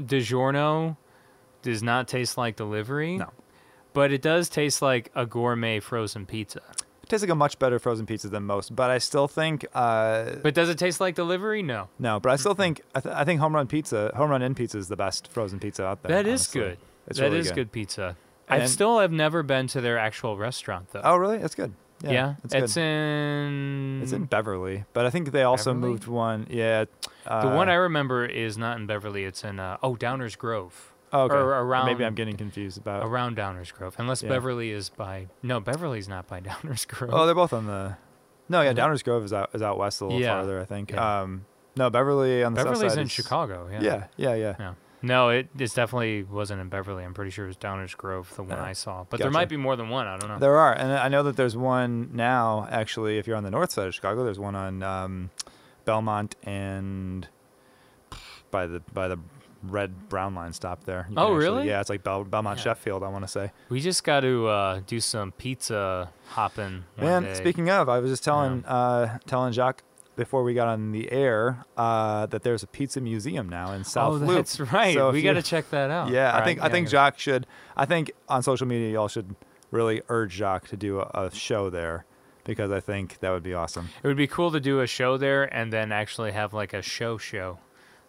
DiGiorno does not taste like delivery. No. But it does taste like a gourmet frozen pizza. it tastes like a much better frozen pizza than most, but I still think. Uh, But does it taste like delivery? No. no, but I still think I, th- I think Home Run Pizza, Home Run Inn Pizza is the best frozen pizza out there. That is honestly. good. It's That really is good. good. pizza. I And- still have never been to their actual restaurant though. Oh, really? That's good. Yeah, yeah, it's, it's good. in. It's in Beverly, but I think they also Beverly? moved one. Yeah. Uh, the one I remember is not in Beverly. It's in uh, oh Downers Grove. oh, okay. or around- Maybe I'm getting confused about. Around Downers Grove, unless Yeah. Beverly is by no Beverly's not by Downers Grove. Oh, they're both on the. No, yeah. Downers Grove is out is out west a little Yeah, farther, I think. yeah. Um, no, Beverly on the south Beverly's side in is- Chicago. Yeah. Yeah, yeah, yeah. Yeah. No, it it definitely wasn't in Beverly. I'm pretty sure it was Downers Grove, the one Yeah. I saw. But there might be more than one. I don't know. There are, and I know that there's one now. Actually, if you're on the north side of Chicago, there's one on um, Belmont and by the by the red brown line stop there. You Oh, actually- really? Yeah, it's like Bel- Belmont Yeah. Sheffield. I want to say. We just got to uh, do some pizza hopping. Man, day. speaking of, I was just telling uh, telling Jacques before we got on the air uh, that there's a pizza museum now in South oh, Loop. that's right. So we got to check that out. Yeah, I think right, I think. Jacques should. I think on social media y'all should really urge Jacques to do a, a show there because I think that would be awesome. It would be cool to do a show there and then actually have like a show show.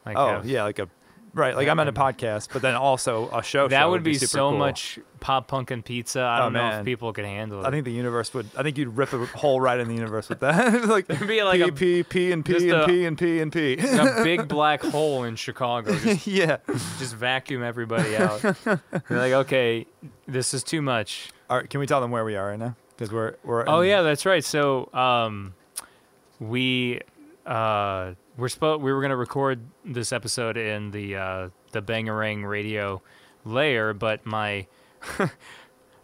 Like oh have- yeah, like a right. Like I'm on a podcast, but then also a show. That show would be, super so cool. much pop punk and pizza. I Oh, don't know man. if people could handle it. I think the universe would. I think you'd rip a hole right in the universe with that. like It'd be like P, a- P, P, and just P, and a- P, and P, and P. a big black hole in Chicago. Just, yeah. just vacuum everybody out. You're like, okay, this is too much. All right, can we tell them where we are right now? Because we're we're. Oh in- yeah, that's right. So um, we uh, we're spo- we were gonna record this episode in the uh, the Bangerang radio layer, but my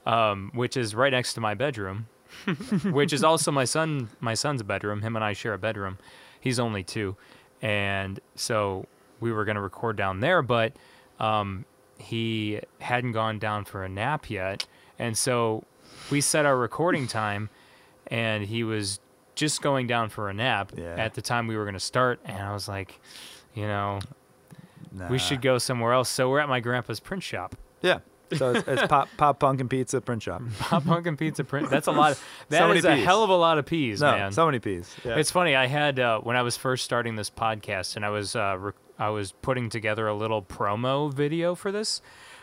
um, which is right next to my bedroom, which is also my son my son's bedroom. Him and I share a bedroom. He's only two, and so we were gonna record down there, but um, he hadn't gone down for a nap yet, and so we set our recording time, and he was just going down for a nap Yeah. at the time we were gonna start, and I was like, you know, Nah. we should go somewhere else. So we're at my grandpa's print shop. Yeah. So it's, it's pop pop punk and pizza print shop. Pop Punk and Pizza Print. That's a lot. Of, that So is a hell of a lot of peas, no, man. so many peas. Yeah. It's funny. I had uh, when I was first starting this podcast, and I was uh, rec- I was putting together a little promo video for this.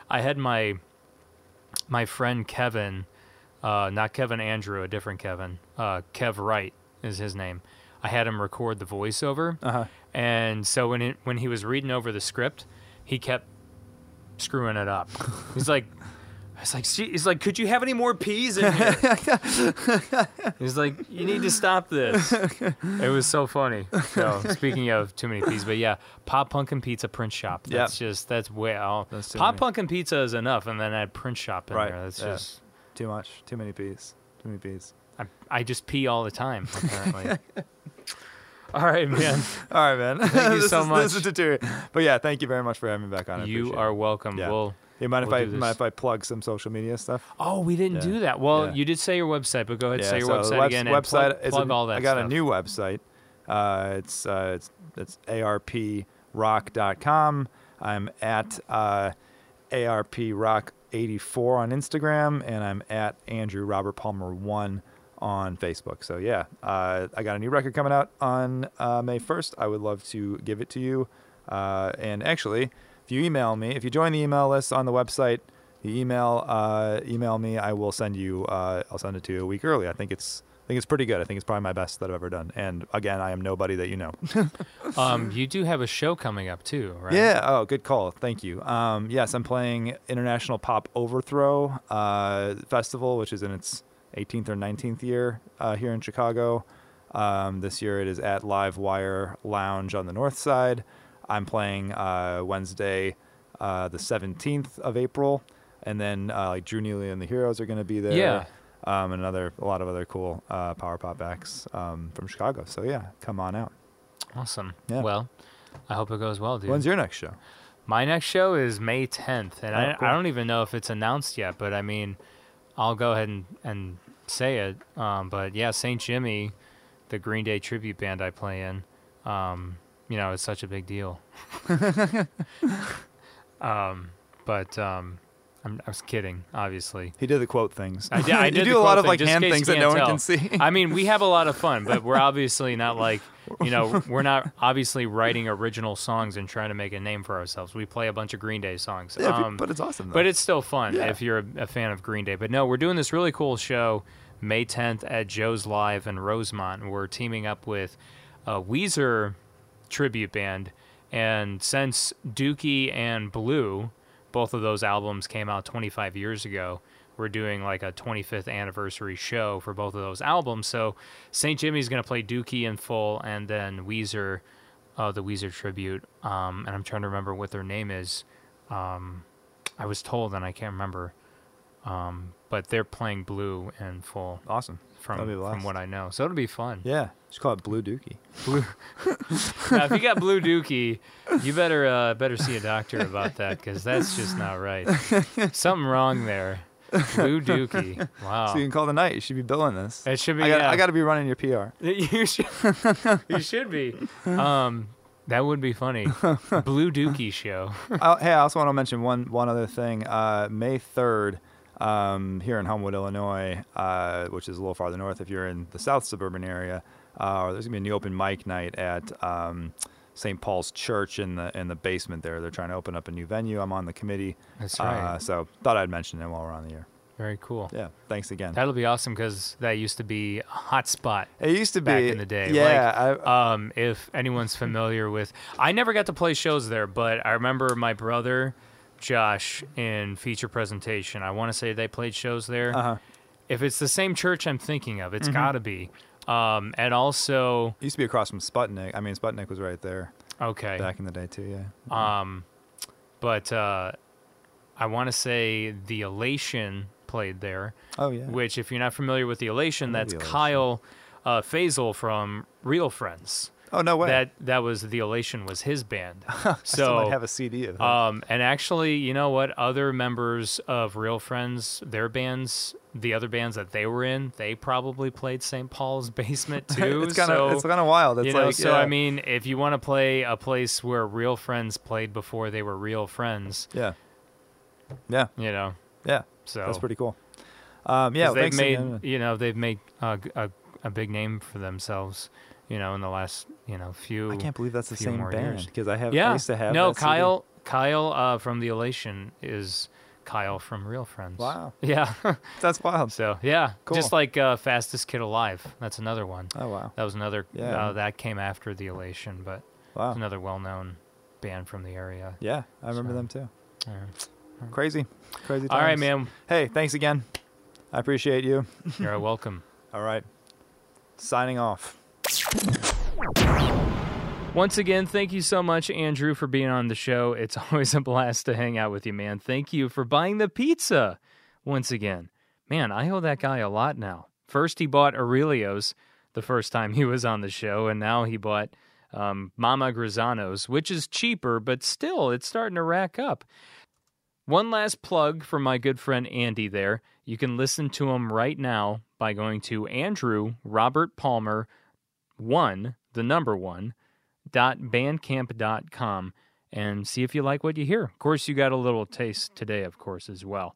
I had my my friend Kevin, uh, not Kevin Andrew, a different Kevin. Uh, Kev Wright is his name. I had him record the voiceover, Uh-huh. and so when it, when he was reading over the script, he kept screwing it up. He's like. Like, he's like, could you have any more peas in here? he's like, you need to stop this. It was so funny. So speaking of too many peas, but yeah, Pop Punk and Pizza Print Shop. That's just that's way out. That's Pop many. Punk and Pizza is enough, and then add Print Shop in Right, there. That's yeah. just Too much. Too many peas. Too many peas. I, I just pee all the time. Apparently. all right, man. All right, man. Thank you so is, much. This is deteriorating. But yeah, thank you very much for having me back on. I You are welcome. Yeah. We'll. You mind if we'll I mind if I plug some social media stuff? Oh, we didn't Yeah. do that. Well, Yeah. you did say your website, but go ahead, and say your so website webs- again and plug, plug a- all that I got stuff. a new website. Uh, it's uh, it's it's arprock.com. I'm at uh, arprock84 on Instagram, and I'm at Andrew Robert Palmer one on Facebook. So yeah, uh, I got a new record coming out on uh, May 1st. I would love to give it to you. Uh, and actually, if you email me, if you join the email list on the website, you email uh, email me. I will send you. Uh, I'll send it to you a week early. I think it's I think it's pretty good. I think it's probably my best that I've ever done. And again, I am nobody that you know. Um, you do have a show coming up too, right? Yeah. Oh, good call. Thank you. Um, yes, I'm playing International Pop Overthrow uh, Festival, which is in its 18th or 19th year uh, here in Chicago. Um, this year it is at Live Wire Lounge on the north side. I'm playing uh, Wednesday, uh, the 17th of April, and then uh, like Drew Neely and the Heroes are going to be there. Yeah. Um, and another a lot of other cool uh, power pop acts um, from Chicago. So yeah, come on out. Awesome. Yeah. Well, I hope it goes well, dude. When's your next show? My next show is May 10th, and Oh, I, cool. I don't even know if it's announced yet, but I mean, I'll go ahead and, and say it. Um, but yeah, St. Jimmy, the Green Day tribute band I play in, um, you know, it's such a big deal. um, but um, I'm, I was kidding, obviously. He did the quote things. I did, I you did do a lot of thing, like hand things that no one tell. can see. I mean, we have a lot of fun, but we're obviously not like, you know, we're not obviously writing original songs and trying to make a name for ourselves. We play a bunch of Green Day songs. Yeah, Um, but it's awesome. Though. but it's still fun Yeah. if you're a, a fan of Green Day. But no, we're doing this really cool show May 10th at Joe's Live in Rosemont. And we're teaming up with a Weezer tribute band. And since Dookie and Blue, both of those albums came out 25 years ago, we're doing like a 25th anniversary show for both of those albums. So St. Jimmy's going to play Dookie in full and then Weezer, uh, the Weezer tribute. Um, and I'm trying to remember what their name is. Um, I was told, and I can't remember. Um, but they're playing Blue in full Awesome. From That'll be a from what I know. So it'll be fun. Yeah. Just call it Blue Dookie. Blue. now, if you got blue dookie, you better uh, better see a doctor about that because that's just not right. Something wrong there. Blue dookie. Wow. So you can call the night. You should be billing this. it should be. I got yeah. I got to be running your PR. You should. you should be. Um, that would be funny. Blue Dookie show. oh, hey, I also want to mention one one other thing. Uh, May third, um, here in Homewood, Illinois, uh, which is a little farther north. If you're in the south suburban area, uh, there's gonna be a new open mic night at um, St. Paul's Church in the in the basement there. They're trying to open up a new venue. I'm on the committee. That's Uh, so thought I'd mention it while we're on the air. Very cool. Yeah. Thanks again. That'll be awesome because that used to be a hot spot it used to be back in the day. Yeah. Like, I, um, if anyone's familiar with, I never got to play shows there, but I remember my brother Josh in feature presentation. I want to say they played shows there. uh-huh. If it's the same church I'm thinking of, Mm-hmm. it's got to be. Um, and also, It used to be across from Sputnik. I mean, Sputnik was right there okay, back in the day too. Yeah. Um, but uh, I want to say the Elation played there. oh yeah. Which, if you're not familiar with the Elation, that's The Elation. Kyle uh, Fasel from Real Friends. Oh no way. That that was the Elation was his band. I so might have a CD of that. um, and actually, you know what? Other members of Real Friends, their bands, the other bands that they were in, they probably played St. Paul's basement too. it's kind of so, it's kind of wild. It's you know, like so yeah. I mean, if you want to play a place where real friends played before they were real friends, yeah, yeah, you know, yeah. so That's pretty cool. Um, yeah, they've made, you know, they've made a a big name for themselves, you know, in the last, you know, few. I can't believe that's the same band because I have. I Yeah, used to have. no, that CD. Kyle, Kyle uh, from the Elation is Kyle from Real Friends. Wow, Yeah. that's wild. so yeah, Cool. just like uh, Fastest Kid Alive. That's another one. Oh wow, That was another. Yeah. Uh, that came after the Elation, but wow. another well-known band from the area. Yeah, I remember So, them too. yeah. Crazy, crazy. All right, times. man. Hey, thanks again. I appreciate you. You're welcome. All right, signing off. Once again, thank you so much, Andrew, for being on the show. It's always a blast to hang out with you, man. Thank you for buying the pizza once again. Man, I owe that guy a lot now. First, he bought Aurelio's the first time he was on the show, and now he bought um, Mama Grisano's, which is cheaper, but still, it's starting to rack up. One last plug for my good friend Andy there. You can listen to him right now by going to Andrew Robert Palmer 1, the number 1, dot bandcamp.com and see if you like what you hear. Of course, you got a little taste today, of course, as well.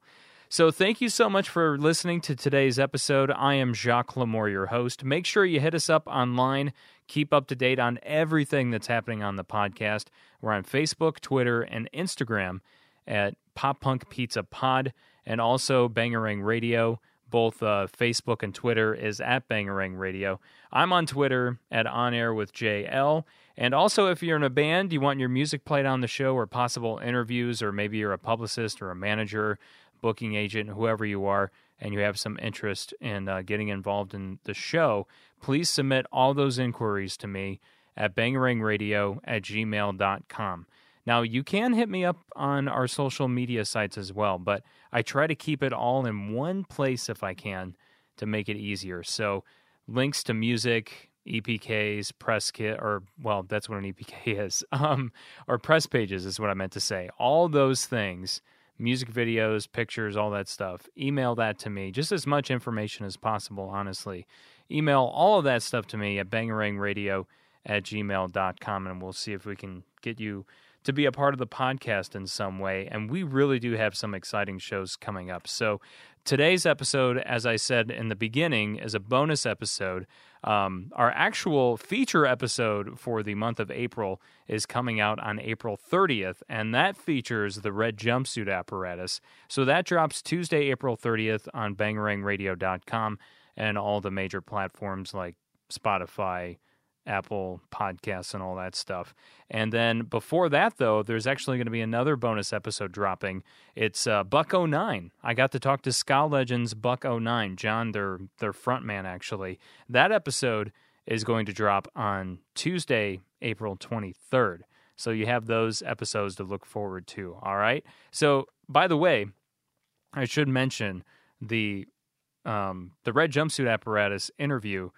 So, thank you so much for listening to today's episode. I am Jacques Lamour, your host. Make sure you hit us up online. Keep up to date on everything that's happening on the podcast. We're on Facebook, Twitter, and Instagram at Pop Punk Pizza Pod, and also Bangerang Radio. Both uh, Facebook and Twitter is at Bangerang Radio. I'm on Twitter at On Air with JL. And also, if you're in a band, you want your music played on the show, or possible interviews, or maybe you're a publicist or a manager, booking agent, whoever you are, and you have some interest in uh, getting involved in the show, please submit all those inquiries to me at bangerangradio at gmail.com. Now, you can hit me up on our social media sites as well, but I try to keep it all in one place if I can to make it easier. So, links to music, EPKs, press kit, or well, that's what an EPK is, um, or press pages is what I meant to say. All those things, music videos, pictures, all that stuff, email that to me. Just as much information as possible, honestly. Email all of that stuff to me at bangerangradio at gmail.com, and we'll see if we can get you to be a part of the podcast in some way. And we really do have some exciting shows coming up. So today's episode, as I said in the beginning, is a bonus episode. Um, our actual feature episode for the month of April is coming out on April 30th, and that features the red jumpsuit apparatus. So that drops Tuesday, April 30th on bangerangradio.com and all the major platforms like Spotify, Apple Podcasts, and all that stuff. And then before that, though, there's actually going to be another bonus episode dropping. It's uh, Buck-O-Nine. I got to talk to Ska Legends Buck-O-Nine, John, their their front man, actually. That episode is going to drop on Tuesday, April 23rd. So you have those episodes to look forward to. All right. So, by the way, I should mention the um, the red jumpsuit apparatus interview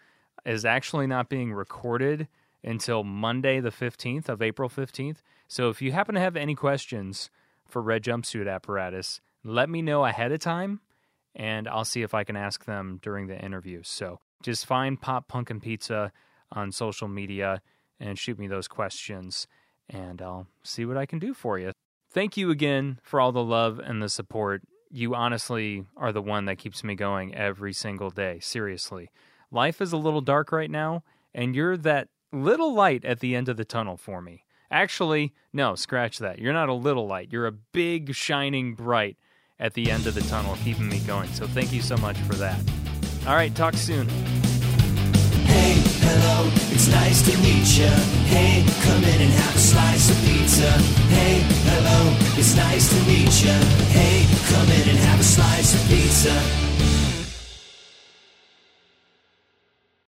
is actually not being recorded until Monday, the 15th of April 15th. So if you happen to have any questions for red jumpsuit apparatus, let me know ahead of time and I'll see if I can ask them during the interview. So just find Pop Punkin Pizza on social media and shoot me those questions, and I'll see what I can do for you. Thank you again for all the love and the support. You honestly are the one that keeps me going every single day. Seriously. Life is a little dark right now, and you're that little light at the end of the tunnel for me. Actually, no, scratch that. You're not a little light. You're a big, shining bright at the end of the tunnel, keeping me going. So thank you so much for that. All right, talk soon. Hey, hello, it's nice to meet you. Hey, come in and have a slice of pizza. Hey, hello, it's nice to meet you. Hey, come in and have a slice of pizza.